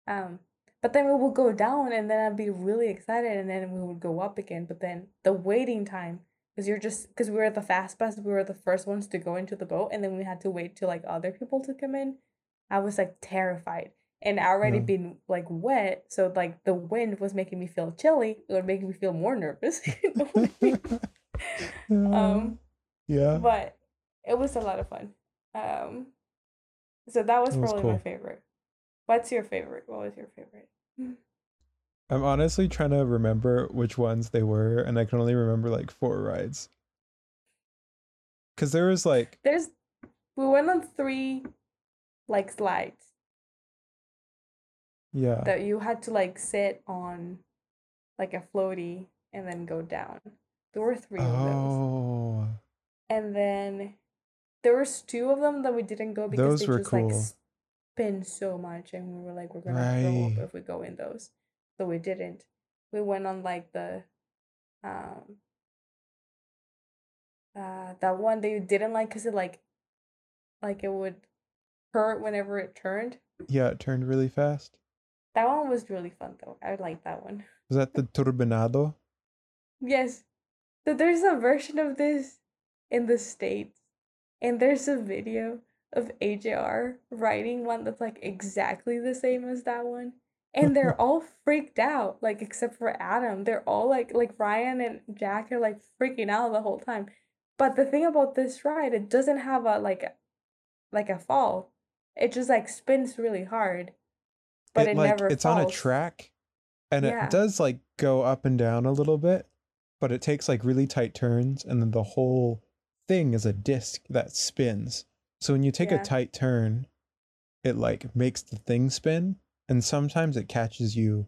Speaker 1: Um but then we would go down and then I'd be really excited and then we would go up again. But then the waiting time because you're just because we were the fast pass, we were the first ones to go into the boat and then we had to wait till like other people to come in. I was like terrified and I already
Speaker 2: Yeah.
Speaker 1: been like wet, so like the wind was making me feel chilly. It would make me feel more nervous. You know what I mean? um,
Speaker 2: yeah.
Speaker 1: but it was a lot of fun. Um, so that was
Speaker 2: was
Speaker 1: probably my favorite. What's your favorite? What was your favorite?
Speaker 2: I'm honestly trying to remember which ones they were, and I can only remember like four rides. Cause there was like
Speaker 1: There's, we went on three, like slides
Speaker 2: yeah.
Speaker 1: that you had to like sit on, like a floaty and then go down. There were three of those,
Speaker 2: Oh,
Speaker 1: and then there was two of them that we didn't go because
Speaker 2: Those
Speaker 1: they
Speaker 2: were
Speaker 1: just like spin so much, and we were like, we're gonna throw
Speaker 2: Right.
Speaker 1: up if we go in those, so we didn't. We went on like the, um, uh, that one that you didn't like because it like, like it would hurt whenever it turned.
Speaker 2: yeah. It turned really fast.
Speaker 1: That one was really fun though. I like that one.
Speaker 2: Was that the turbinado?
Speaker 1: Yes. So there's a version of this in the States. And there's a video of AJR writing one that's like exactly the same as that one. And they're [laughs] all freaked out, like except for Adam. They're all like like Ryan and Jack are like freaking out the whole time. But the thing about this ride, it doesn't have a like a like a fall. It just like spins really hard. But it,
Speaker 2: like
Speaker 1: never
Speaker 2: it's on a track, and
Speaker 1: Yeah.
Speaker 2: it does like go up and down a little bit, but it takes like really tight turns, and then the whole thing is a disc that spins. So when you take
Speaker 1: Yeah.
Speaker 2: a tight turn, it like makes the thing spin, and sometimes it catches you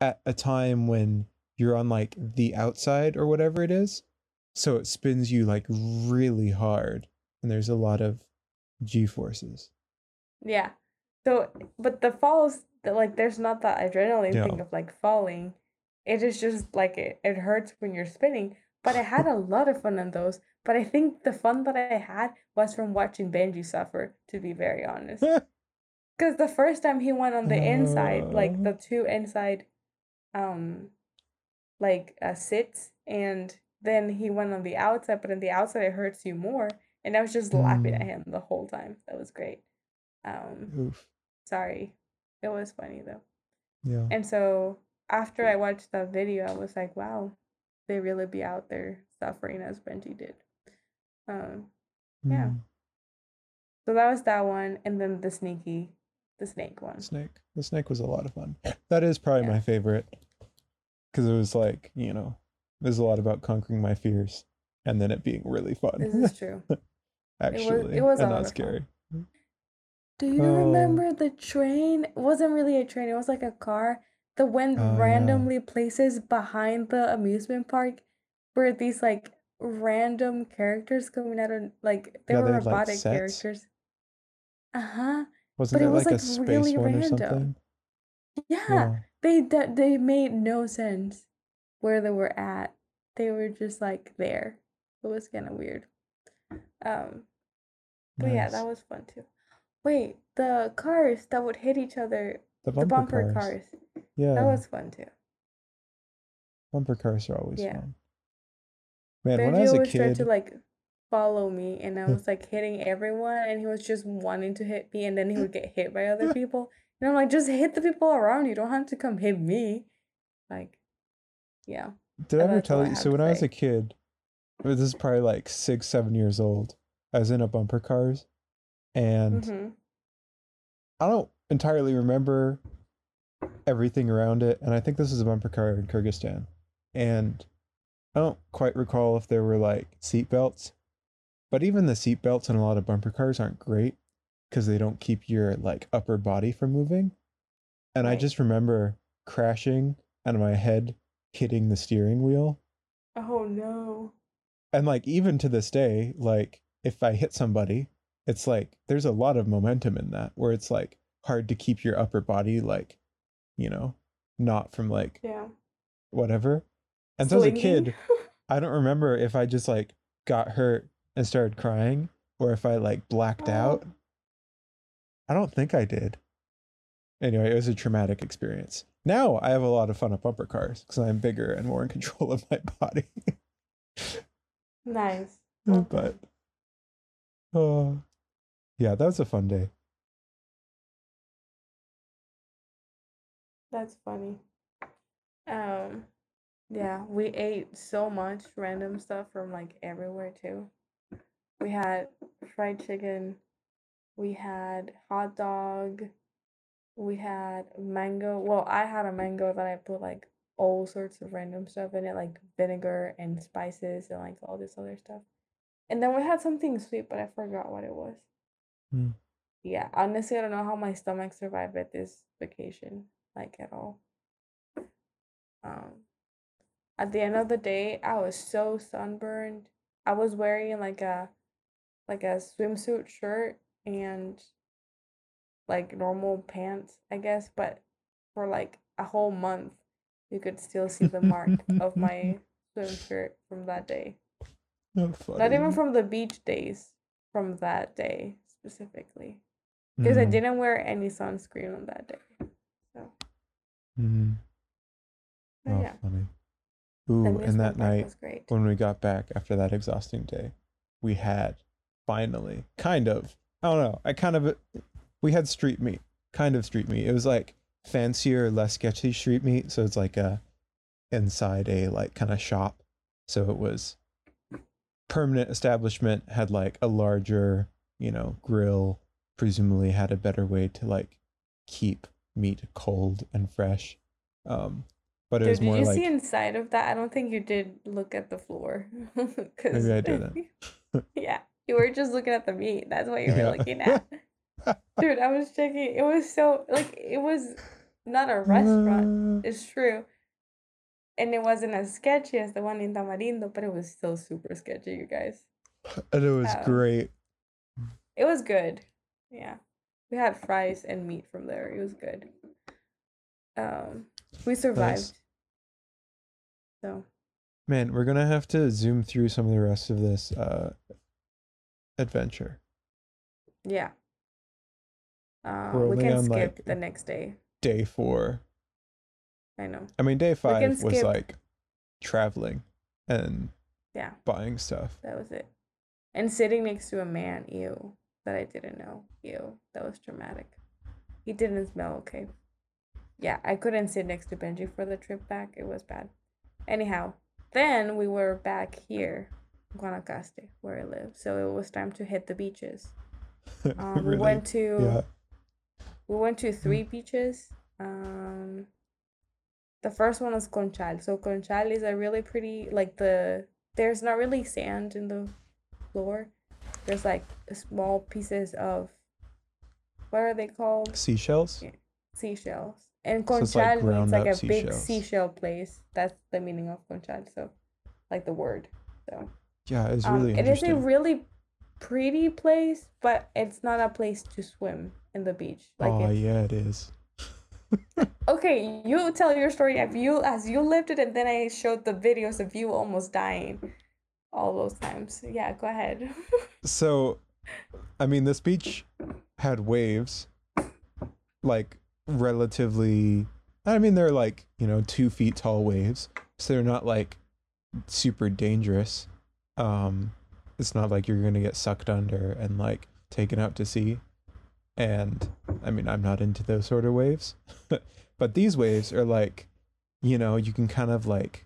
Speaker 2: at a time when you're on like the outside or whatever it is. So it spins you like really hard, and there's a lot of G forces.
Speaker 1: Yeah. So, but the falls, like, there's not that adrenaline
Speaker 2: Yeah.
Speaker 1: thing of like falling. It is just like it, it hurts when you're spinning. But I had a lot of fun on those. But I think the fun that I had was from watching Benji suffer, to be very honest. [laughs] Because the first time he went on the inside, like the two inside, um, like uh, sits, and then he went on the outside, but on the outside it hurts you more. And I was just laughing at
Speaker 2: Mm.
Speaker 1: him the whole time. That was great. Um,
Speaker 2: Oof.
Speaker 1: sorry, it was funny though.
Speaker 2: Yeah.
Speaker 1: And so after I watched that video, I was like, wow, they really be out there suffering as Benji did. Um, yeah.
Speaker 2: Mm.
Speaker 1: so that was that one, and then the sneaky, the snake one.
Speaker 2: Snake. The snake was a lot of fun. That is probably
Speaker 1: Yeah.
Speaker 2: my favorite because it was like you know, there's a lot about conquering my fears and then it being really fun.
Speaker 1: This is true. [laughs]
Speaker 2: actually,
Speaker 1: it was a
Speaker 2: and
Speaker 1: lot
Speaker 2: not
Speaker 1: of fun.
Speaker 2: scary.
Speaker 1: Do you
Speaker 2: Oh.
Speaker 1: remember the train? It wasn't really a train, it was like a car that went
Speaker 2: Oh, yeah.
Speaker 1: randomly places behind the amusement park where these like random characters coming out of like they
Speaker 2: Yeah,
Speaker 1: were
Speaker 2: they had, like,
Speaker 1: robotic
Speaker 2: sets.
Speaker 1: characters. Uh-huh.
Speaker 2: Wasn't
Speaker 1: But it was,
Speaker 2: like,
Speaker 1: like,
Speaker 2: a space
Speaker 1: really random.
Speaker 2: something?
Speaker 1: Yeah. They d- they made no sense where they were at. They were just like there. It was kind of weird. Um, but yeah, that was fun too. Wait, the cars that would hit each other,
Speaker 2: the
Speaker 1: the
Speaker 2: bumper,
Speaker 1: bumper
Speaker 2: cars.
Speaker 1: cars,
Speaker 2: Yeah,
Speaker 1: that was fun too.
Speaker 2: bumper cars are always
Speaker 1: Yeah.
Speaker 2: fun. Man, when I was a kid,
Speaker 1: to like follow me, and I [laughs] was like hitting everyone, and he was just wanting to hit me, and then he would get hit by other [laughs] people, and I'm like, just hit the people around you. Don't have to come hit me. Like, yeah.
Speaker 2: did I ever tell you? So when I was a kid, this is probably like six, seven years old. I was in a bumper cars, and
Speaker 1: hmm
Speaker 2: I don't entirely remember everything around it, and I think this is a bumper car in Kyrgyzstan, and I don't quite recall if there were like seat belts, but even the seat belts in a lot of bumper cars aren't great because they don't keep your like upper body from moving, and I just remember crashing and my head hitting the steering wheel,
Speaker 1: Oh no.
Speaker 2: and like even to this day, like if I hit somebody, it's like there's a lot of momentum in that where it's like hard to keep your upper body like, you know, not from like
Speaker 1: Yeah.
Speaker 2: whatever. And so as a kid, [laughs] I don't remember if I just like got hurt and started crying or if I like blacked
Speaker 1: Oh.
Speaker 2: out. I don't think I did. Anyway, it was a traumatic experience. Now I have a lot of fun at bumper cars because I'm bigger and more in control of my body.
Speaker 1: Nice. [laughs]
Speaker 2: but oh, yeah, that was a fun day.
Speaker 1: That's funny. Um, yeah, we ate so much random stuff from like everywhere too. We had fried chicken, we had hot dog, we had mango. Well, I had a mango that I put like all sorts of random stuff in it, like vinegar and spices and like all this other stuff. And then we had something sweet, but I forgot what it was.
Speaker 2: Hmm.
Speaker 1: Yeah, honestly, I don't know how my stomach survived at this vacation, like at all. Um, at the end of the day, I was so sunburned. I was wearing like a like a swimsuit shirt and like normal pants, I guess, but for like a whole month, you could still see the mark of my [laughs] swimsuit from that day.
Speaker 2: Not
Speaker 1: even from the beach days, from that day specifically. Because I
Speaker 2: Mm,
Speaker 1: didn't wear any sunscreen on that day. So,
Speaker 2: mm.
Speaker 1: but
Speaker 2: Oh,
Speaker 1: yeah.
Speaker 2: funny. Ooh, and that night when we got back after that exhausting day, we had finally kind of I don't know. I kind of we had street meat, kind of street meat. It was like fancier, less sketchy street meat. So it's like a inside a like kind of shop. So it was permanent establishment had like a larger, you know, grill. Presumably had a better way to like keep meat cold and fresh. Um, but it
Speaker 1: Dude,
Speaker 2: was
Speaker 1: did
Speaker 2: more
Speaker 1: you
Speaker 2: like
Speaker 1: see inside of that? I don't think you did look at the floor. [laughs]
Speaker 2: Maybe I didn't. [laughs] [laughs]
Speaker 1: yeah, you were just looking at the meat. That's what you were
Speaker 2: Yeah.
Speaker 1: looking at. Dude, I was checking. It was so like it was not a restaurant. It's true. And it wasn't as sketchy as the one in Tamarindo, but it was still super sketchy, you guys.
Speaker 2: and it was
Speaker 1: Um,
Speaker 2: great.
Speaker 1: It was good. Yeah. We had fries and meat from there. It was good. Um we survived. So
Speaker 2: Man, we're gonna have to zoom through some of the rest of this uh adventure.
Speaker 1: yeah. Uh, we can skip
Speaker 2: like,
Speaker 1: the next day.
Speaker 2: Day four.
Speaker 1: I know.
Speaker 2: I mean, day five was like traveling and
Speaker 1: Yeah,
Speaker 2: buying stuff.
Speaker 1: that was it. And sitting next to a man, ew, that I didn't know. Ew, that was traumatic. He didn't smell okay. Yeah, I couldn't sit next to Benji for the trip back. It was bad. Anyhow, then we were back here, Guanacaste, where I live. So it was time to hit the beaches. [laughs] Um, We went to
Speaker 2: Yeah.
Speaker 1: we went to three beaches. Um, the first one was Conchal. So Conchal is a really pretty like the there's not really sand in the floor. There's like small pieces of what are they called?
Speaker 2: Seashells?
Speaker 1: Yeah. Seashells. And
Speaker 2: So it's like
Speaker 1: Conchal means like a
Speaker 2: up
Speaker 1: big seashell place. That's the meaning of Conchal. So like the word. So
Speaker 2: Yeah, it's
Speaker 1: um,
Speaker 2: really
Speaker 1: it is a really pretty place, but it's not a place to swim in the beach. Like
Speaker 2: oh yeah, it is. [laughs]
Speaker 1: okay, you tell your story of you as you lived it, and then I showed the videos of you almost dying. all those times. Yeah, go ahead. [laughs]
Speaker 2: so, I mean, this beach had waves, like relatively. I mean, they're like you know two feet tall waves, so they're not like super dangerous. Um, it's not like you're gonna get sucked under and like taken out to sea. And I mean, I'm not into those sort of waves, [laughs] but these waves are like, you know, you can kind of like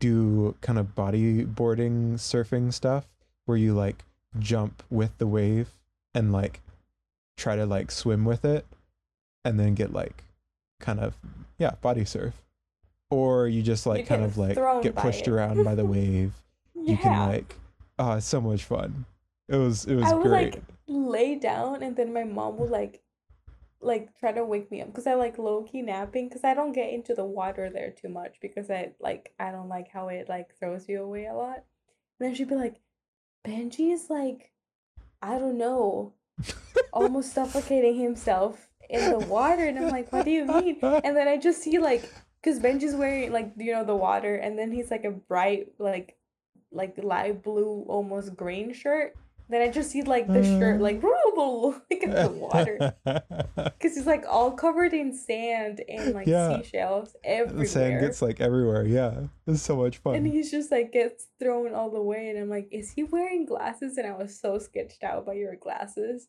Speaker 2: do kind of bodyboarding surfing stuff where you like jump with the wave and like try to like swim with it and then get like kind of yeah body surf or you just like
Speaker 1: You
Speaker 2: kind of like get pushed
Speaker 1: it.
Speaker 2: around by the [laughs] wave
Speaker 1: yeah.
Speaker 2: you can like oh it's so much fun it was it was
Speaker 1: I would
Speaker 2: great
Speaker 1: like lay down and then my mom would like like try to wake me up because I like low key napping because I don't get into the water there too much because I like I don't like how it like throws you away a lot. And then she'd be like, Benji is like, I don't know, [laughs] almost suffocating himself in the water. And I'm like, what do you mean? And then I just see like, because Benji's wearing like, you know, the water and then he's like a bright, like, like light blue, almost green shirt. Then I just see like the shirt like [laughs] like in the water [laughs] because he's like all covered in sand and like
Speaker 2: Yeah.
Speaker 1: seashells
Speaker 2: the sand gets like everywhere yeah it's so much fun
Speaker 1: and he's just like gets thrown all the way, and I'm like, is he wearing glasses? And I was so sketched out by your glasses.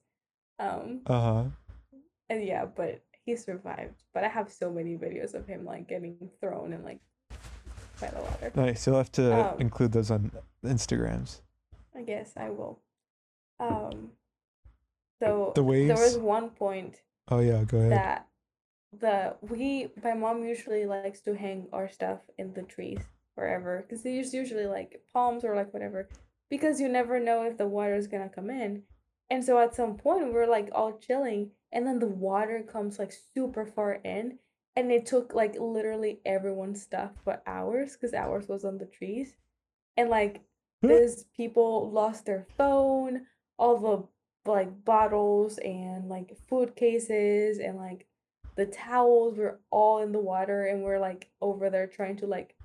Speaker 1: Um,
Speaker 2: uh-huh
Speaker 1: and yeah, but he survived. But I have so many videos of him like getting thrown and like by the water.
Speaker 2: nice you'll have to
Speaker 1: Um,
Speaker 2: include those on instagrams
Speaker 1: I guess I will. Um, so
Speaker 2: The
Speaker 1: there was one point
Speaker 2: oh yeah go ahead.
Speaker 1: that the we my mom usually likes to hang our stuff in the trees forever because there's usually like palms or like whatever because you never know if the water is gonna come in. And so at some point we're like all chilling and then the water comes like super far in and it took like literally everyone's stuff but ours because ours was on the trees. And like these people lost their phone all the like bottles and like food cases and like the towels were all in the water and we're like over there trying to like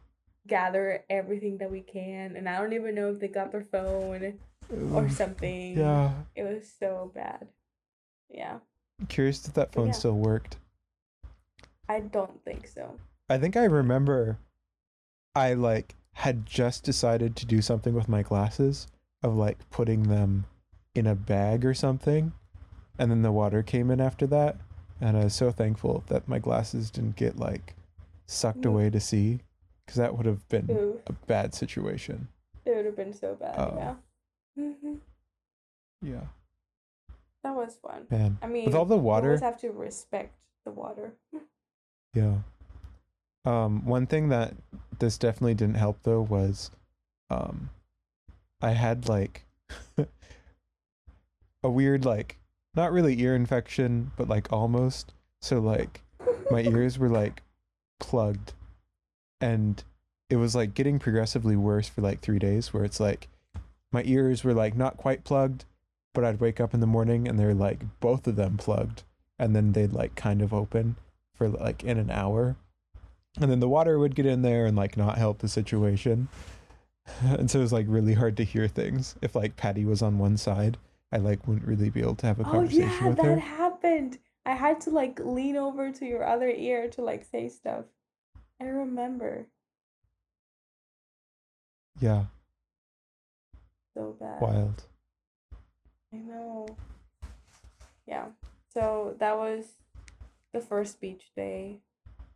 Speaker 1: gather everything that we can and I don't even know if they got their phone or something.
Speaker 2: yeah
Speaker 1: It was so bad. Yeah.
Speaker 2: curious if that phone
Speaker 1: yeah.
Speaker 2: still worked
Speaker 1: I don't think so.
Speaker 2: I think I remember I like had just decided to do something with my glasses of like putting them in a bag or something and then the water came in after that and I was so thankful that my glasses didn't get like sucked
Speaker 1: Mm.
Speaker 2: away to sea cuz that would have been
Speaker 1: Ooh,
Speaker 2: a bad situation.
Speaker 1: it would have been so bad.
Speaker 2: Oh.
Speaker 1: Yeah. hmm
Speaker 2: Yeah.
Speaker 1: That was fun.
Speaker 2: Man.
Speaker 1: I mean,
Speaker 2: With all the
Speaker 1: you
Speaker 2: water,
Speaker 1: always have to respect the water. [laughs]
Speaker 2: Yeah. Um, one thing that this definitely didn't help though was um I had like [laughs] a weird like not really ear infection, but like almost. So like my ears were like plugged and it was like getting progressively worse for like 3 days where it's like my ears were like not quite plugged, but I'd wake up in the morning and they're like both of them plugged and then they'd like kind of open for like in an hour. And then the water would get in there and like not help the situation. [laughs] And so it was like really hard to hear things. If like Patty was on one side, I like wouldn't really be able to have a conversation Oh
Speaker 1: yeah,
Speaker 2: with
Speaker 1: that happened. I had to like lean over to your other ear to like say stuff. I remember.
Speaker 2: Yeah,
Speaker 1: So bad.
Speaker 2: wild.
Speaker 1: I know. Yeah. So that was the first beach day.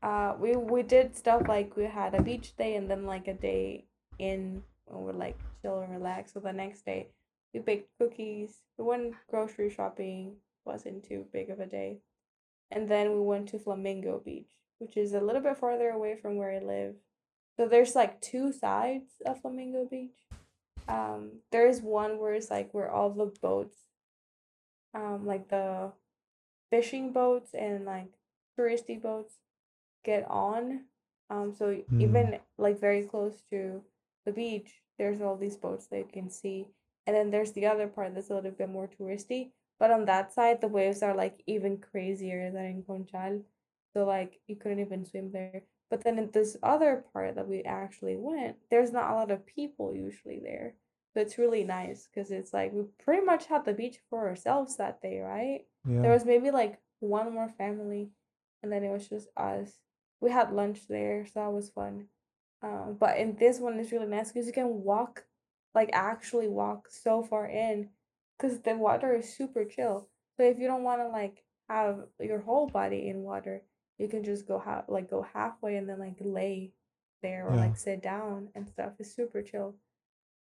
Speaker 1: Uh we we did stuff like we had a beach day and then like a day in when we're like chill and relax. So the next day we baked cookies. We went grocery shopping. Wasn't too big of a day. And then we went to Flamingo Beach, which is a little bit farther away from where I live. So there's like two sides of Flamingo Beach. Um, there's one where it's like where all the boats, um, like the fishing boats and like touristy boats get on. Um, so
Speaker 2: Hmm.
Speaker 1: even like very close to the beach, there's all these boats that you can see. And then there's the other part that's a little bit more touristy. But on that side, the waves are like even crazier than in Conchal. So like you couldn't even swim there. But then in this other part that we actually went, there's not a lot of people usually there. So it's really nice because it's like we pretty much had the beach for ourselves that day, right?
Speaker 2: Yeah.
Speaker 1: There was maybe like one more family, and then it was just us. We had lunch there, so that was fun. Um, but in this one, it's really nice because you can walk, like actually walk so far in, because the water is super chill. So if you don't want to like have your whole body in water, you can just go half like go halfway and then like lay there or
Speaker 2: Yeah.
Speaker 1: like sit down and stuff. It's super chill.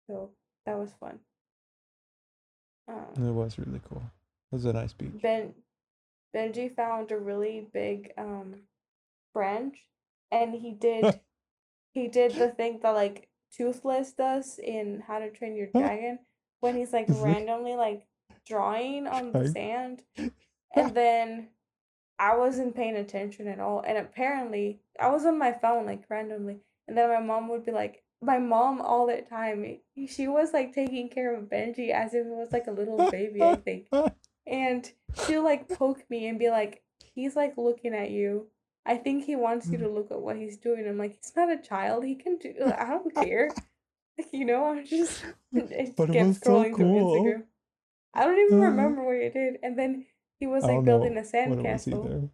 Speaker 1: So that was fun. Um,
Speaker 2: It was really cool. It was a nice beach.
Speaker 1: Ben Benji found a really big um branch and he did [laughs] he did the thing that like Toothless does in How to Train Your Dragon when he's like randomly like drawing on the sand [laughs] and then I wasn't paying attention at all and apparently I was on my phone like randomly and then my mom would be like my mom all the time she was like taking care of Benji as if it was like a little baby I think [laughs] and she'll like poke me and be like, he's like looking at you. I think he wants you to look at what he's doing. I'm like, he's not a child. He can do. I don't care. Like, [laughs] you know, I'm just. [laughs] I
Speaker 2: But it
Speaker 1: kept
Speaker 2: was so
Speaker 1: scrolling through. Instagram. I don't even
Speaker 2: Uh,
Speaker 1: remember what he did. And then he was like building a sandcastle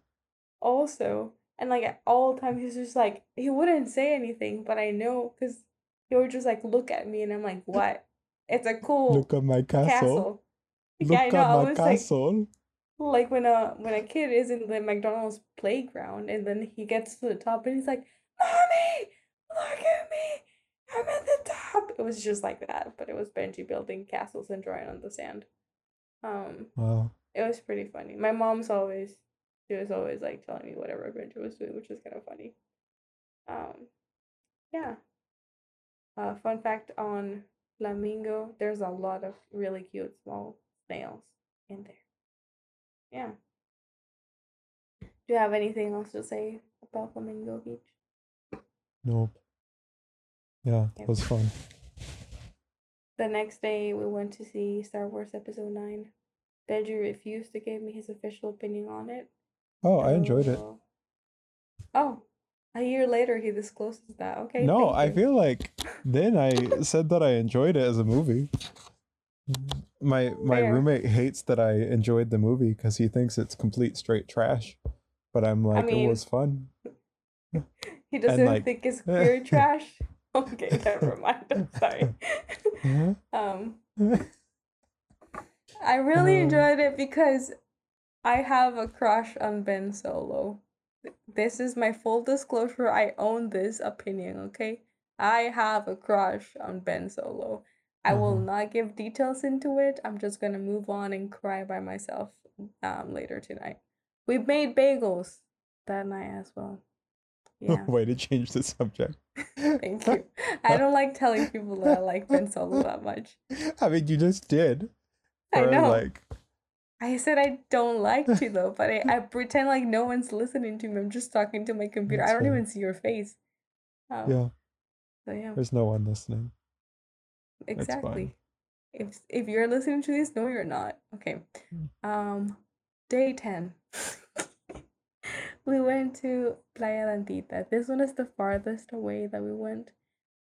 Speaker 1: also. And like at all times, he's just like he wouldn't say anything, but I know because he would just like look at me, and I'm like, what? It's a cool
Speaker 2: Look at my castle.
Speaker 1: castle.
Speaker 2: Look
Speaker 1: yeah, I know.
Speaker 2: at
Speaker 1: I
Speaker 2: my
Speaker 1: was
Speaker 2: castle.
Speaker 1: like when a when a kid is in the McDonald's playground and then he gets to the top and he's like, "Mommy, look at me, I'm at the top." It was just like that, but it was Benji building castles and drawing on the sand. Um,
Speaker 2: Wow.
Speaker 1: it was pretty funny. My mom's always she was always like telling me whatever Benji was doing, which is kind of funny. Um, yeah. Uh, fun fact on Flamingo, there's a lot of really cute small snails in there. Yeah. Do you have anything else to say about Flamingo Beach?
Speaker 2: Nope. Yeah, it was fun.
Speaker 1: The next day, we went to see Star Wars Episode 9. Benji refused to give me his official opinion on it.
Speaker 2: Oh, I enjoyed it.
Speaker 1: Oh. Oh, a year later, he discloses that. Okay.
Speaker 2: No, I feel like [laughs] then I said that I enjoyed it as a movie. My my
Speaker 1: Fair.
Speaker 2: roommate hates that I enjoyed the movie because he thinks it's complete straight trash. But I'm like,
Speaker 1: mean-
Speaker 2: it was fun. [laughs]
Speaker 1: He doesn't
Speaker 2: like-
Speaker 1: think it's [laughs] pure trash. Okay, never mind. I'm sorry.
Speaker 2: Yeah. [laughs]
Speaker 1: um, I really
Speaker 2: Uh.
Speaker 1: enjoyed it because I have a crush on Ben Solo. This is my full disclosure. I own this opinion, okay? I have a crush on Ben Solo. I will
Speaker 2: Mhm.
Speaker 1: not give details into it. I'm just gonna move on and cry by myself um later tonight. We made bagels that night as well. [laughs] Yeah.
Speaker 2: Way to change the subject. [laughs]
Speaker 1: Thank you. [laughs] I don't like telling people that I like Ben Solo that much.
Speaker 2: I mean, you just did.
Speaker 1: I know.
Speaker 2: Like,
Speaker 1: I said I don't like to though, but I, I pretend like no one's listening to me. I'm just talking to my computer. I don't
Speaker 2: fair.
Speaker 1: even see your face. Um,
Speaker 2: yeah,
Speaker 1: So yeah,
Speaker 2: there's no one listening.
Speaker 1: Exactly. If if you're listening to this, no, you're not. Okay.
Speaker 2: Mm.
Speaker 1: Um, day ten. [laughs] we went to Playa Dantita. This one is the farthest away that we went.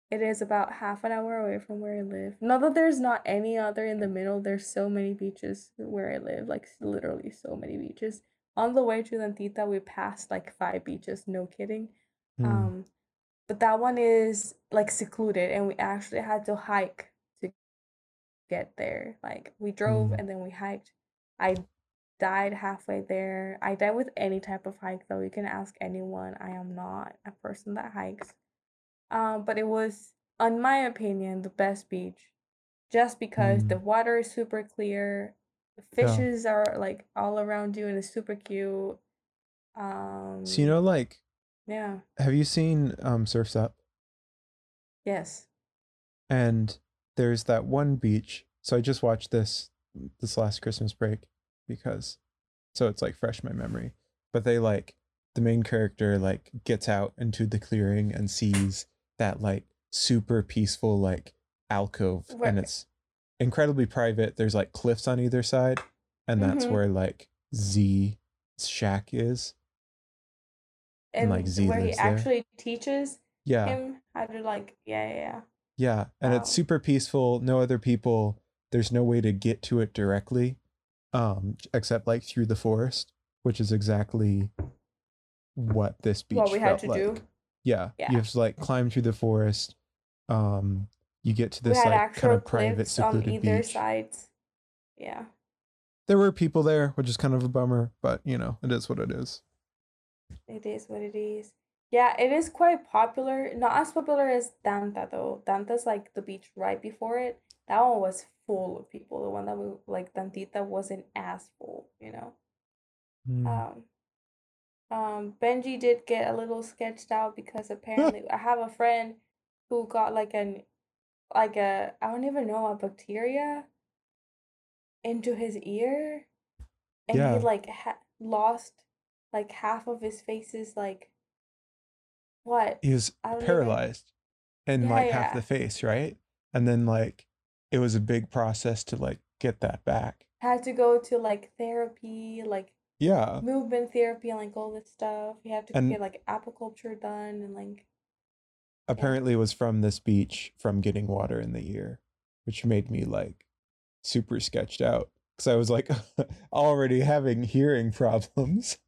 Speaker 1: It is about half an hour away from where I live. Not that there's not any other in the middle. There's so many beaches where I live, like literally so many beaches. On the way to Dantita, we passed like five beaches. No kidding.
Speaker 2: Hmm.
Speaker 1: Um, but that one is like secluded, and we actually had to hike get there. Like we drove
Speaker 2: Mm.
Speaker 1: and then we hiked. I died halfway there. I died with any type of hike though. You can ask anyone. I am not a person that hikes. Um, but it was, in my opinion, the best beach, just because the
Speaker 2: Mm.
Speaker 1: water is super clear. The
Speaker 2: Yeah.
Speaker 1: fishes are like all around you and it's super cute. Um,
Speaker 2: so you know, like,
Speaker 1: yeah,
Speaker 2: have you seen um Surfs Up?
Speaker 1: yes.
Speaker 2: And there's that one beach. So I just watched this this last Christmas break because so it's like fresh in my memory. But they like the main character like gets out into the clearing and sees that like super peaceful like alcove
Speaker 1: Where-
Speaker 2: and it's incredibly private. There's like cliffs on either side and that's
Speaker 1: Mhm.
Speaker 2: where like Z shack is.
Speaker 1: and,
Speaker 2: like, Z
Speaker 1: where he
Speaker 2: there.
Speaker 1: actually teaches
Speaker 2: Yeah.
Speaker 1: him how to like yeah yeah yeah.
Speaker 2: And it's super peaceful. No other people. There's no way to get to it directly, um, except like through the forest, which is exactly what this beach
Speaker 1: what we had to
Speaker 2: like.
Speaker 1: do.
Speaker 2: Yeah,
Speaker 1: Yeah.
Speaker 2: you have to like climb through the forest. Um, you get to this like kind of private,
Speaker 1: cliffs on
Speaker 2: secluded
Speaker 1: either
Speaker 2: beach.
Speaker 1: sides. Yeah.
Speaker 2: There were people there, which is kind of a bummer, but you know, it is what it is.
Speaker 1: It is what it is. Yeah, it is quite popular. Not as popular as Danta though. Danta's like the beach right before it. That one was full of people. The one that we like Dantita wasn't as full, you know.
Speaker 2: Hmm.
Speaker 1: Um um Benji did get a little sketched out because [laughs] apparently I have a friend who got like an like a I don't even know a bacteria into his ear and
Speaker 2: Yeah.
Speaker 1: he like ha- lost like half of his face's like what
Speaker 2: he was
Speaker 1: don't even-
Speaker 2: paralyzed in
Speaker 1: Yeah,
Speaker 2: like half the face, right? And then like it was a big process to like get that back.
Speaker 1: had to go to like therapy like
Speaker 2: Yeah.
Speaker 1: movement therapy and like all this stuff he had to
Speaker 2: And-
Speaker 1: get like acupuncture done and like
Speaker 2: apparently it was from this beach from getting water in the ear, which made me like super sketched out because I was like [laughs] already having hearing problems. [laughs]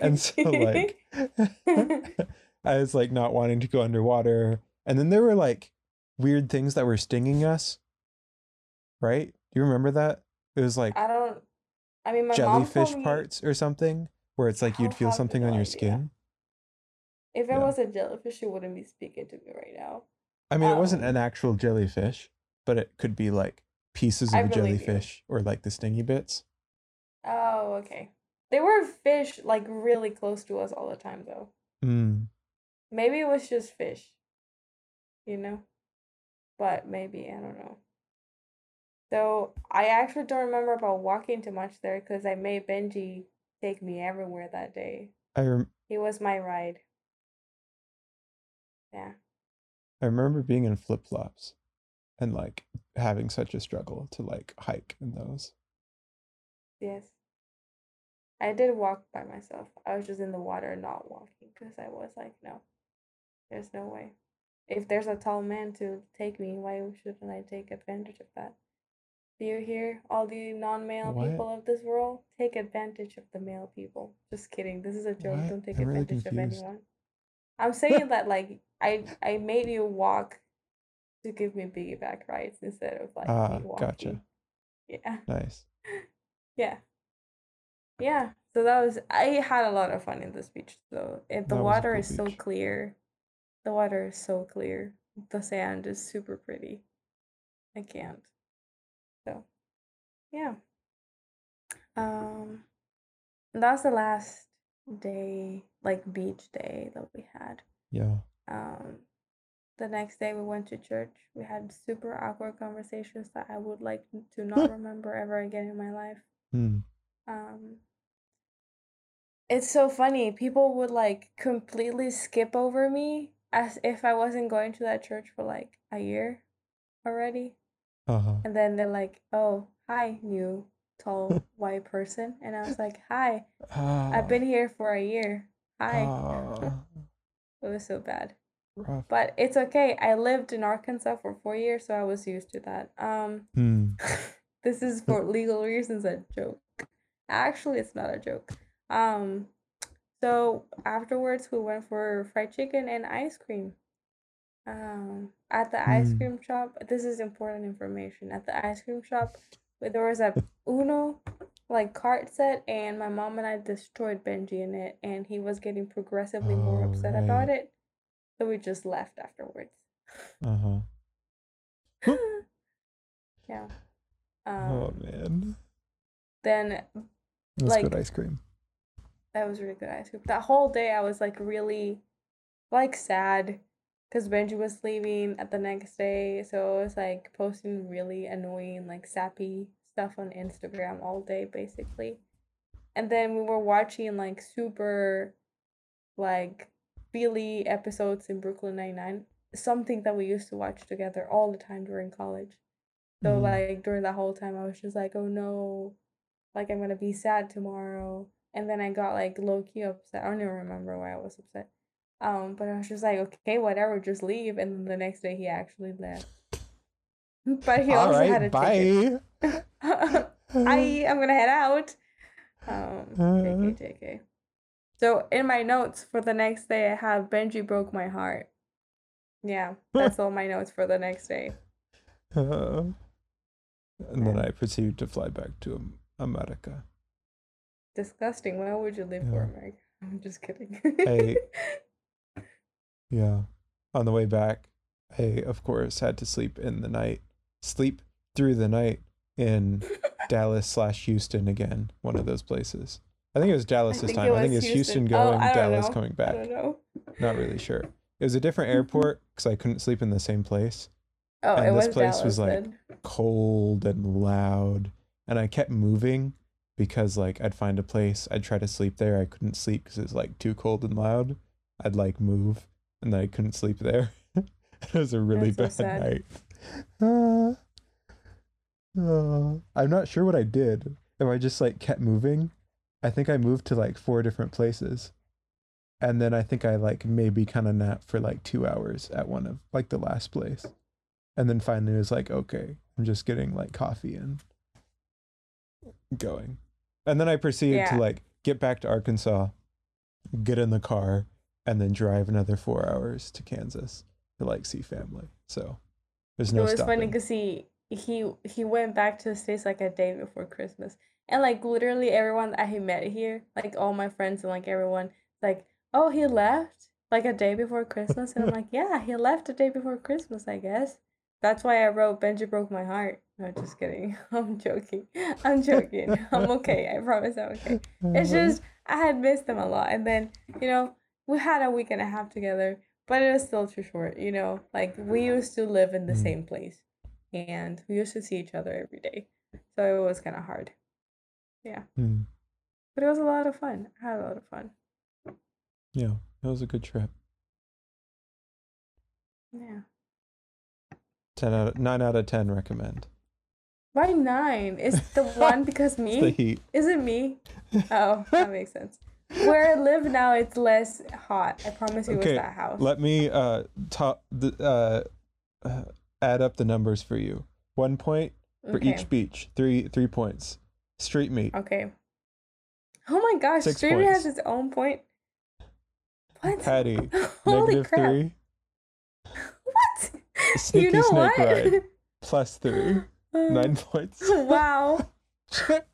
Speaker 2: And so like [laughs] I was like not wanting to go underwater. And then there were like weird things that were stinging us. Right? Do you remember that? It was like
Speaker 1: I don't I mean
Speaker 2: jellyfish
Speaker 1: me
Speaker 2: parts or something where it's like you'd feel something
Speaker 1: no
Speaker 2: on your
Speaker 1: idea.
Speaker 2: skin.
Speaker 1: if it
Speaker 2: yeah.
Speaker 1: was a jellyfish it wouldn't be speaking to me right now
Speaker 2: I mean, it wasn't
Speaker 1: Um,
Speaker 2: an actual jellyfish, but it could be like pieces of
Speaker 1: I
Speaker 2: a
Speaker 1: you.
Speaker 2: jellyfish or like the stingy bits.
Speaker 1: oh okay they were fish like really close to us all the time though
Speaker 2: Mm.
Speaker 1: Maybe it was just fish you know? But maybe i don't know. So i actually don't remember about walking too much there because i made benji take me everywhere that day.
Speaker 2: I rem-
Speaker 1: he was my ride. Yeah.
Speaker 2: I remember being in flip flops and like having such a struggle to like hike in those.
Speaker 1: yes. I did walk by myself. I was just in the water not walking because i was like no there's no way if there's a tall man to take me why shouldn't i take advantage of that do you hear all the non-male people of this world take advantage of the male people just kidding this is a joke
Speaker 2: What?
Speaker 1: don't take
Speaker 2: I'm really
Speaker 1: advantage of anyone i'm saying that like i i made you walk to give me piggyback rides instead of like
Speaker 2: Ah,
Speaker 1: me walking
Speaker 2: gotcha.
Speaker 1: yeah
Speaker 2: Nice. [laughs]
Speaker 1: yeah. Yeah. So that was I had a lot of fun in this beach though. It, the
Speaker 2: That
Speaker 1: water is so clear. The water is so clear. The sand is super pretty. I can't. So yeah. Um that's the last day, like beach day that we had.
Speaker 2: Yeah.
Speaker 1: Um the next day we went to church. We had super awkward conversations that I would like to not [laughs] remember ever again in my life
Speaker 2: Hmm.
Speaker 1: um it's so funny people would like completely skip over me as if i wasn't going to that church for like a year already
Speaker 2: Uh huh.
Speaker 1: and then they're like oh hi new tall [laughs] white person and i was like hi i've been here for a year hi
Speaker 2: Ah, [laughs]
Speaker 1: it was so bad
Speaker 2: rough.
Speaker 1: but it's okay i lived in arkansas for four years so i was used to that um
Speaker 2: Hmm. [laughs]
Speaker 1: this is for legal reasons a joke. Actually, it's not a joke. Um, so afterwards we went for fried chicken and ice cream. Um, at the ice
Speaker 2: Mm.
Speaker 1: cream shop, this is important information. At the ice cream shop, there was a Uno like cart set, and my mom and I destroyed Benji in it, and he was getting progressively more
Speaker 2: Oh,
Speaker 1: upset about it. So we just left afterwards.
Speaker 2: Uh huh. [laughs]
Speaker 1: yeah. Um,
Speaker 2: oh man.
Speaker 1: then
Speaker 2: That's
Speaker 1: like-
Speaker 2: good ice cream.
Speaker 1: That was really good ice cream. That whole day I was like really like sad because Benji was leaving at the next day. So I was like posting really annoying, like sappy stuff on Instagram all day basically. And then we were watching like super like Billy episodes in Brooklyn Nine Nine. Something that we used to watch together all the time during college. So
Speaker 2: Mhm.
Speaker 1: like during that whole time I was just like, oh no, like I'm gonna be sad tomorrow. And then I got like low key upset. I don't even remember why I was upset. Um, but I was just like, okay, whatever, just leave. And then the next day he actually left. [laughs] But he
Speaker 2: All
Speaker 1: also
Speaker 2: right,
Speaker 1: had a ticket.
Speaker 2: bye. [laughs]
Speaker 1: I I'm gonna head out. Um, JK, JK. So in my notes for the next day, I have Benji broke my heart. Yeah, that's all my notes for the next day. [laughs]
Speaker 2: Uh, and then I proceeded to fly back to America.
Speaker 1: Disgusting. Why would you for
Speaker 2: Yeah.
Speaker 1: America? [laughs] I'm just kidding.
Speaker 2: I- [laughs] Yeah. On the way back, I of course had to sleep in the night, sleep through the night in [laughs] Dallas slash Houston again, one of those places. I think it was Dallas this time. I think
Speaker 1: it
Speaker 2: it's Houston
Speaker 1: Houston. Oh,
Speaker 2: going,
Speaker 1: I don't
Speaker 2: Dallas
Speaker 1: know.
Speaker 2: coming
Speaker 1: I
Speaker 2: back.
Speaker 1: don't know.
Speaker 2: Not really sure. It was a different airport because I couldn't sleep in the same place.
Speaker 1: Oh,
Speaker 2: And
Speaker 1: it
Speaker 2: this
Speaker 1: was
Speaker 2: place
Speaker 1: Dallas
Speaker 2: was, like,
Speaker 1: then.
Speaker 2: cold and loud and i kept moving because like i'd find a place i'd try to sleep there i couldn't sleep because it was like too cold and loud. I'd like move and then i couldn't sleep there. [laughs] It was a really
Speaker 1: That's
Speaker 2: bad night. Ah. [sighs] Ah. i'm not sure what i did. If i just like kept moving i think i moved to like four different places. And then i think i like maybe kind of napped for like two hours at one of like the last place. And then finally it was like okay i'm just getting like coffee and going and then i proceeded to like get back to arkansas get in the car and then drive another four hours to kansas to like see family. So there's no
Speaker 1: it was funny because he he he went back to the states like a day before Christmas, and like literally everyone that he met here, like all my friends and like everyone, like, oh, he left like a day before Christmas, and I'm like, yeah, he left a day before Christmas, I guess. That's why I wrote Benji broke my heart. No, just kidding. [laughs] I'm joking. I'm joking. I'm okay. I promise I'm okay. It's just I had missed them a lot, and then you know we had a week and a half together, but it was still too short. You know, like we used to live in the
Speaker 2: Mm.
Speaker 1: same place, and we used to see each other every day, so it was kind of hard.
Speaker 2: Hmm.
Speaker 1: But it was a lot of fun. I had a lot of fun.
Speaker 2: yeah it was a good trip
Speaker 1: Yeah.
Speaker 2: 10 out of 9 out of 10 recommend
Speaker 1: Why nine? Is the [laughs] one because
Speaker 2: it's the
Speaker 1: me?
Speaker 2: heat
Speaker 1: Is it me? [laughs] Oh, that makes sense. Where I live now, it's less hot. I promise you,
Speaker 2: Okay,
Speaker 1: it's that house.
Speaker 2: let me uh top the uh, uh add up the numbers for you one point for
Speaker 1: okay.
Speaker 2: each beach three three points street meat
Speaker 1: Okay. Oh my gosh,
Speaker 2: Six
Speaker 1: meat has its own point. What?
Speaker 2: patty [laughs]
Speaker 1: Holy
Speaker 2: negative
Speaker 1: crap.
Speaker 2: three? [laughs] Sneaky
Speaker 1: you know
Speaker 2: snake
Speaker 1: what?
Speaker 2: ride. [laughs] plus three um, nine points [laughs]
Speaker 1: wow.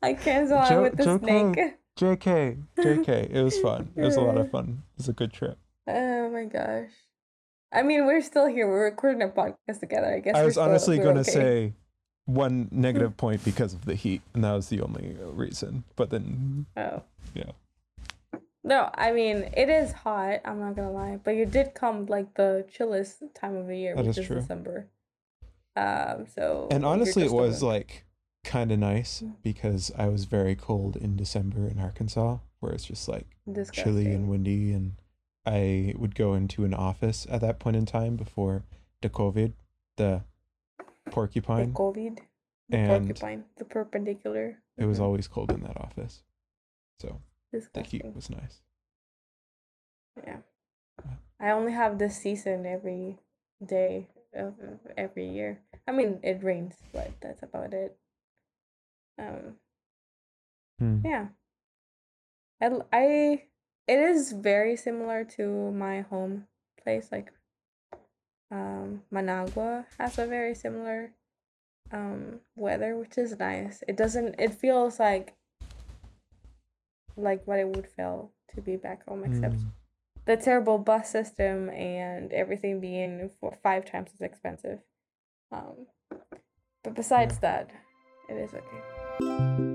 Speaker 1: I cancel out with the
Speaker 2: joke
Speaker 1: snake.
Speaker 2: jk jk it was fun it was a lot of fun it was a good trip
Speaker 1: Oh my gosh. I mean, we're still here. We're recording a podcast together. I guess.
Speaker 2: i was
Speaker 1: still-
Speaker 2: honestly gonna
Speaker 1: okay.
Speaker 2: say one negative point because of the heat and that was the only reason but then
Speaker 1: Oh.
Speaker 2: Yeah.
Speaker 1: No, I mean it is hot. I'm not gonna lie, but you did come like the chillest time of the year,
Speaker 2: That
Speaker 1: which
Speaker 2: is
Speaker 1: is
Speaker 2: true.
Speaker 1: December. Um. So.
Speaker 2: And
Speaker 1: you're
Speaker 2: honestly, it
Speaker 1: just
Speaker 2: was like kind of nice
Speaker 1: Mm.
Speaker 2: because I was very cold in December in Arkansas, where it's just like chilly
Speaker 1: disgusting.
Speaker 2: and windy. And I would go into an office at that point in time before the COVID, the
Speaker 1: The
Speaker 2: porcupine.
Speaker 1: COVID. The
Speaker 2: And
Speaker 1: porcupine. The perpendicular.
Speaker 2: It was
Speaker 1: Mhm.
Speaker 2: always cold in that office. So the
Speaker 1: disgusting.
Speaker 2: heat was nice.
Speaker 1: Yeah. I only have this season every day of every year. I mean, it rains, but that's about it. Um.
Speaker 2: Hmm.
Speaker 1: Yeah. I it is very similar to my home place like um Managua has a very similar um weather which is nice. It doesn't it feels like like what it would feel to be back home except
Speaker 2: Hmm.
Speaker 1: the terrible bus system and everything being for five times as expensive. Um but besides that, it is okay.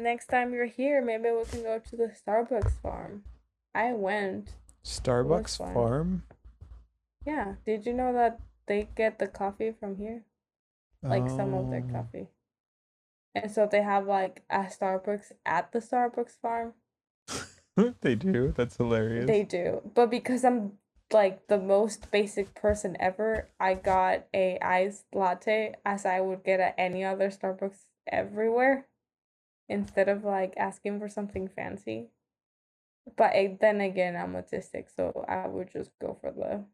Speaker 1: Next time you're here, maybe we can go to the Starbucks farm. I went.
Speaker 2: Starbucks. Farm.
Speaker 1: Yeah. Did you know that they get the coffee from here? Like some of their
Speaker 2: Oh,
Speaker 1: coffee. And so they have like a Starbucks at the Starbucks farm. [laughs]
Speaker 2: they do. That's hilarious.
Speaker 1: They do. But because I'm like the most basic person ever, I got a iced latte as I would get at any other Starbucks everywhere instead of like asking for something fancy. But then again, I'm autistic, so I would just go for the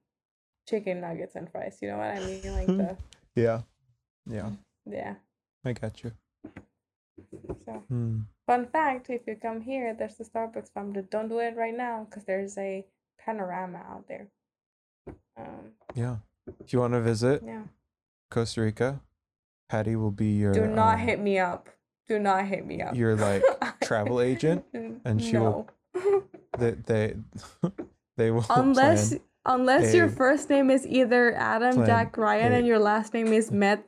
Speaker 1: chicken nuggets and fries. You know what I mean? Like the [laughs]
Speaker 2: yeah. Yeah.
Speaker 1: yeah.
Speaker 2: I got you.
Speaker 1: So
Speaker 2: Hmm.
Speaker 1: fun fact: if you come here, there's the Starbucks farm. But don't do it right now because there's a panorama out there. Um.
Speaker 2: Yeah. If you want to visit
Speaker 1: Yeah.
Speaker 2: Costa Rica, Patty will be your
Speaker 1: Do not
Speaker 2: um,
Speaker 1: hit me up. Do not hit me up.
Speaker 2: your like [laughs] travel agent, and she will
Speaker 1: no.
Speaker 2: they they [laughs] they will
Speaker 1: unless unless your first name is either Adam
Speaker 2: plan
Speaker 1: Jack Ryan
Speaker 2: a-
Speaker 1: and your last name is Met,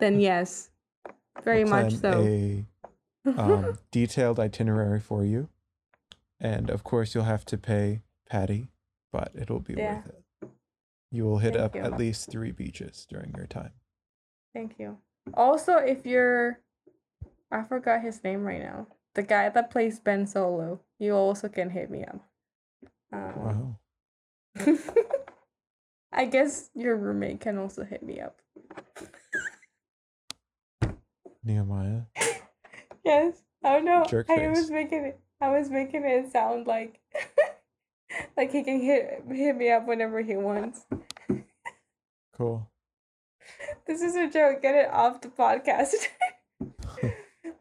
Speaker 1: then yes, very much so.
Speaker 2: a um, [laughs] detailed itinerary for you, and of course you'll have to pay Patty, but it'll be
Speaker 1: Yeah.
Speaker 2: worth it. You will hit
Speaker 1: Thank
Speaker 2: up
Speaker 1: you.
Speaker 2: at least three beaches during your time.
Speaker 1: Thank you. Also, if you're, I forgot his name right now. The guy that plays Ben Solo, you also can hit me up. Um,
Speaker 2: Wow. [laughs]
Speaker 1: I guess your roommate can also hit me up.
Speaker 2: Nehemiah. [laughs]
Speaker 1: Yes. I don't know.
Speaker 2: Jerk
Speaker 1: I was making it. I was making it sound like, [laughs] like he can hit hit me up whenever he wants.
Speaker 2: Cool.
Speaker 1: This is a joke. Get it off the podcast.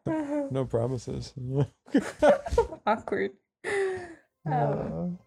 Speaker 1: [laughs]
Speaker 2: No promises. [laughs]
Speaker 1: Awkward. Um,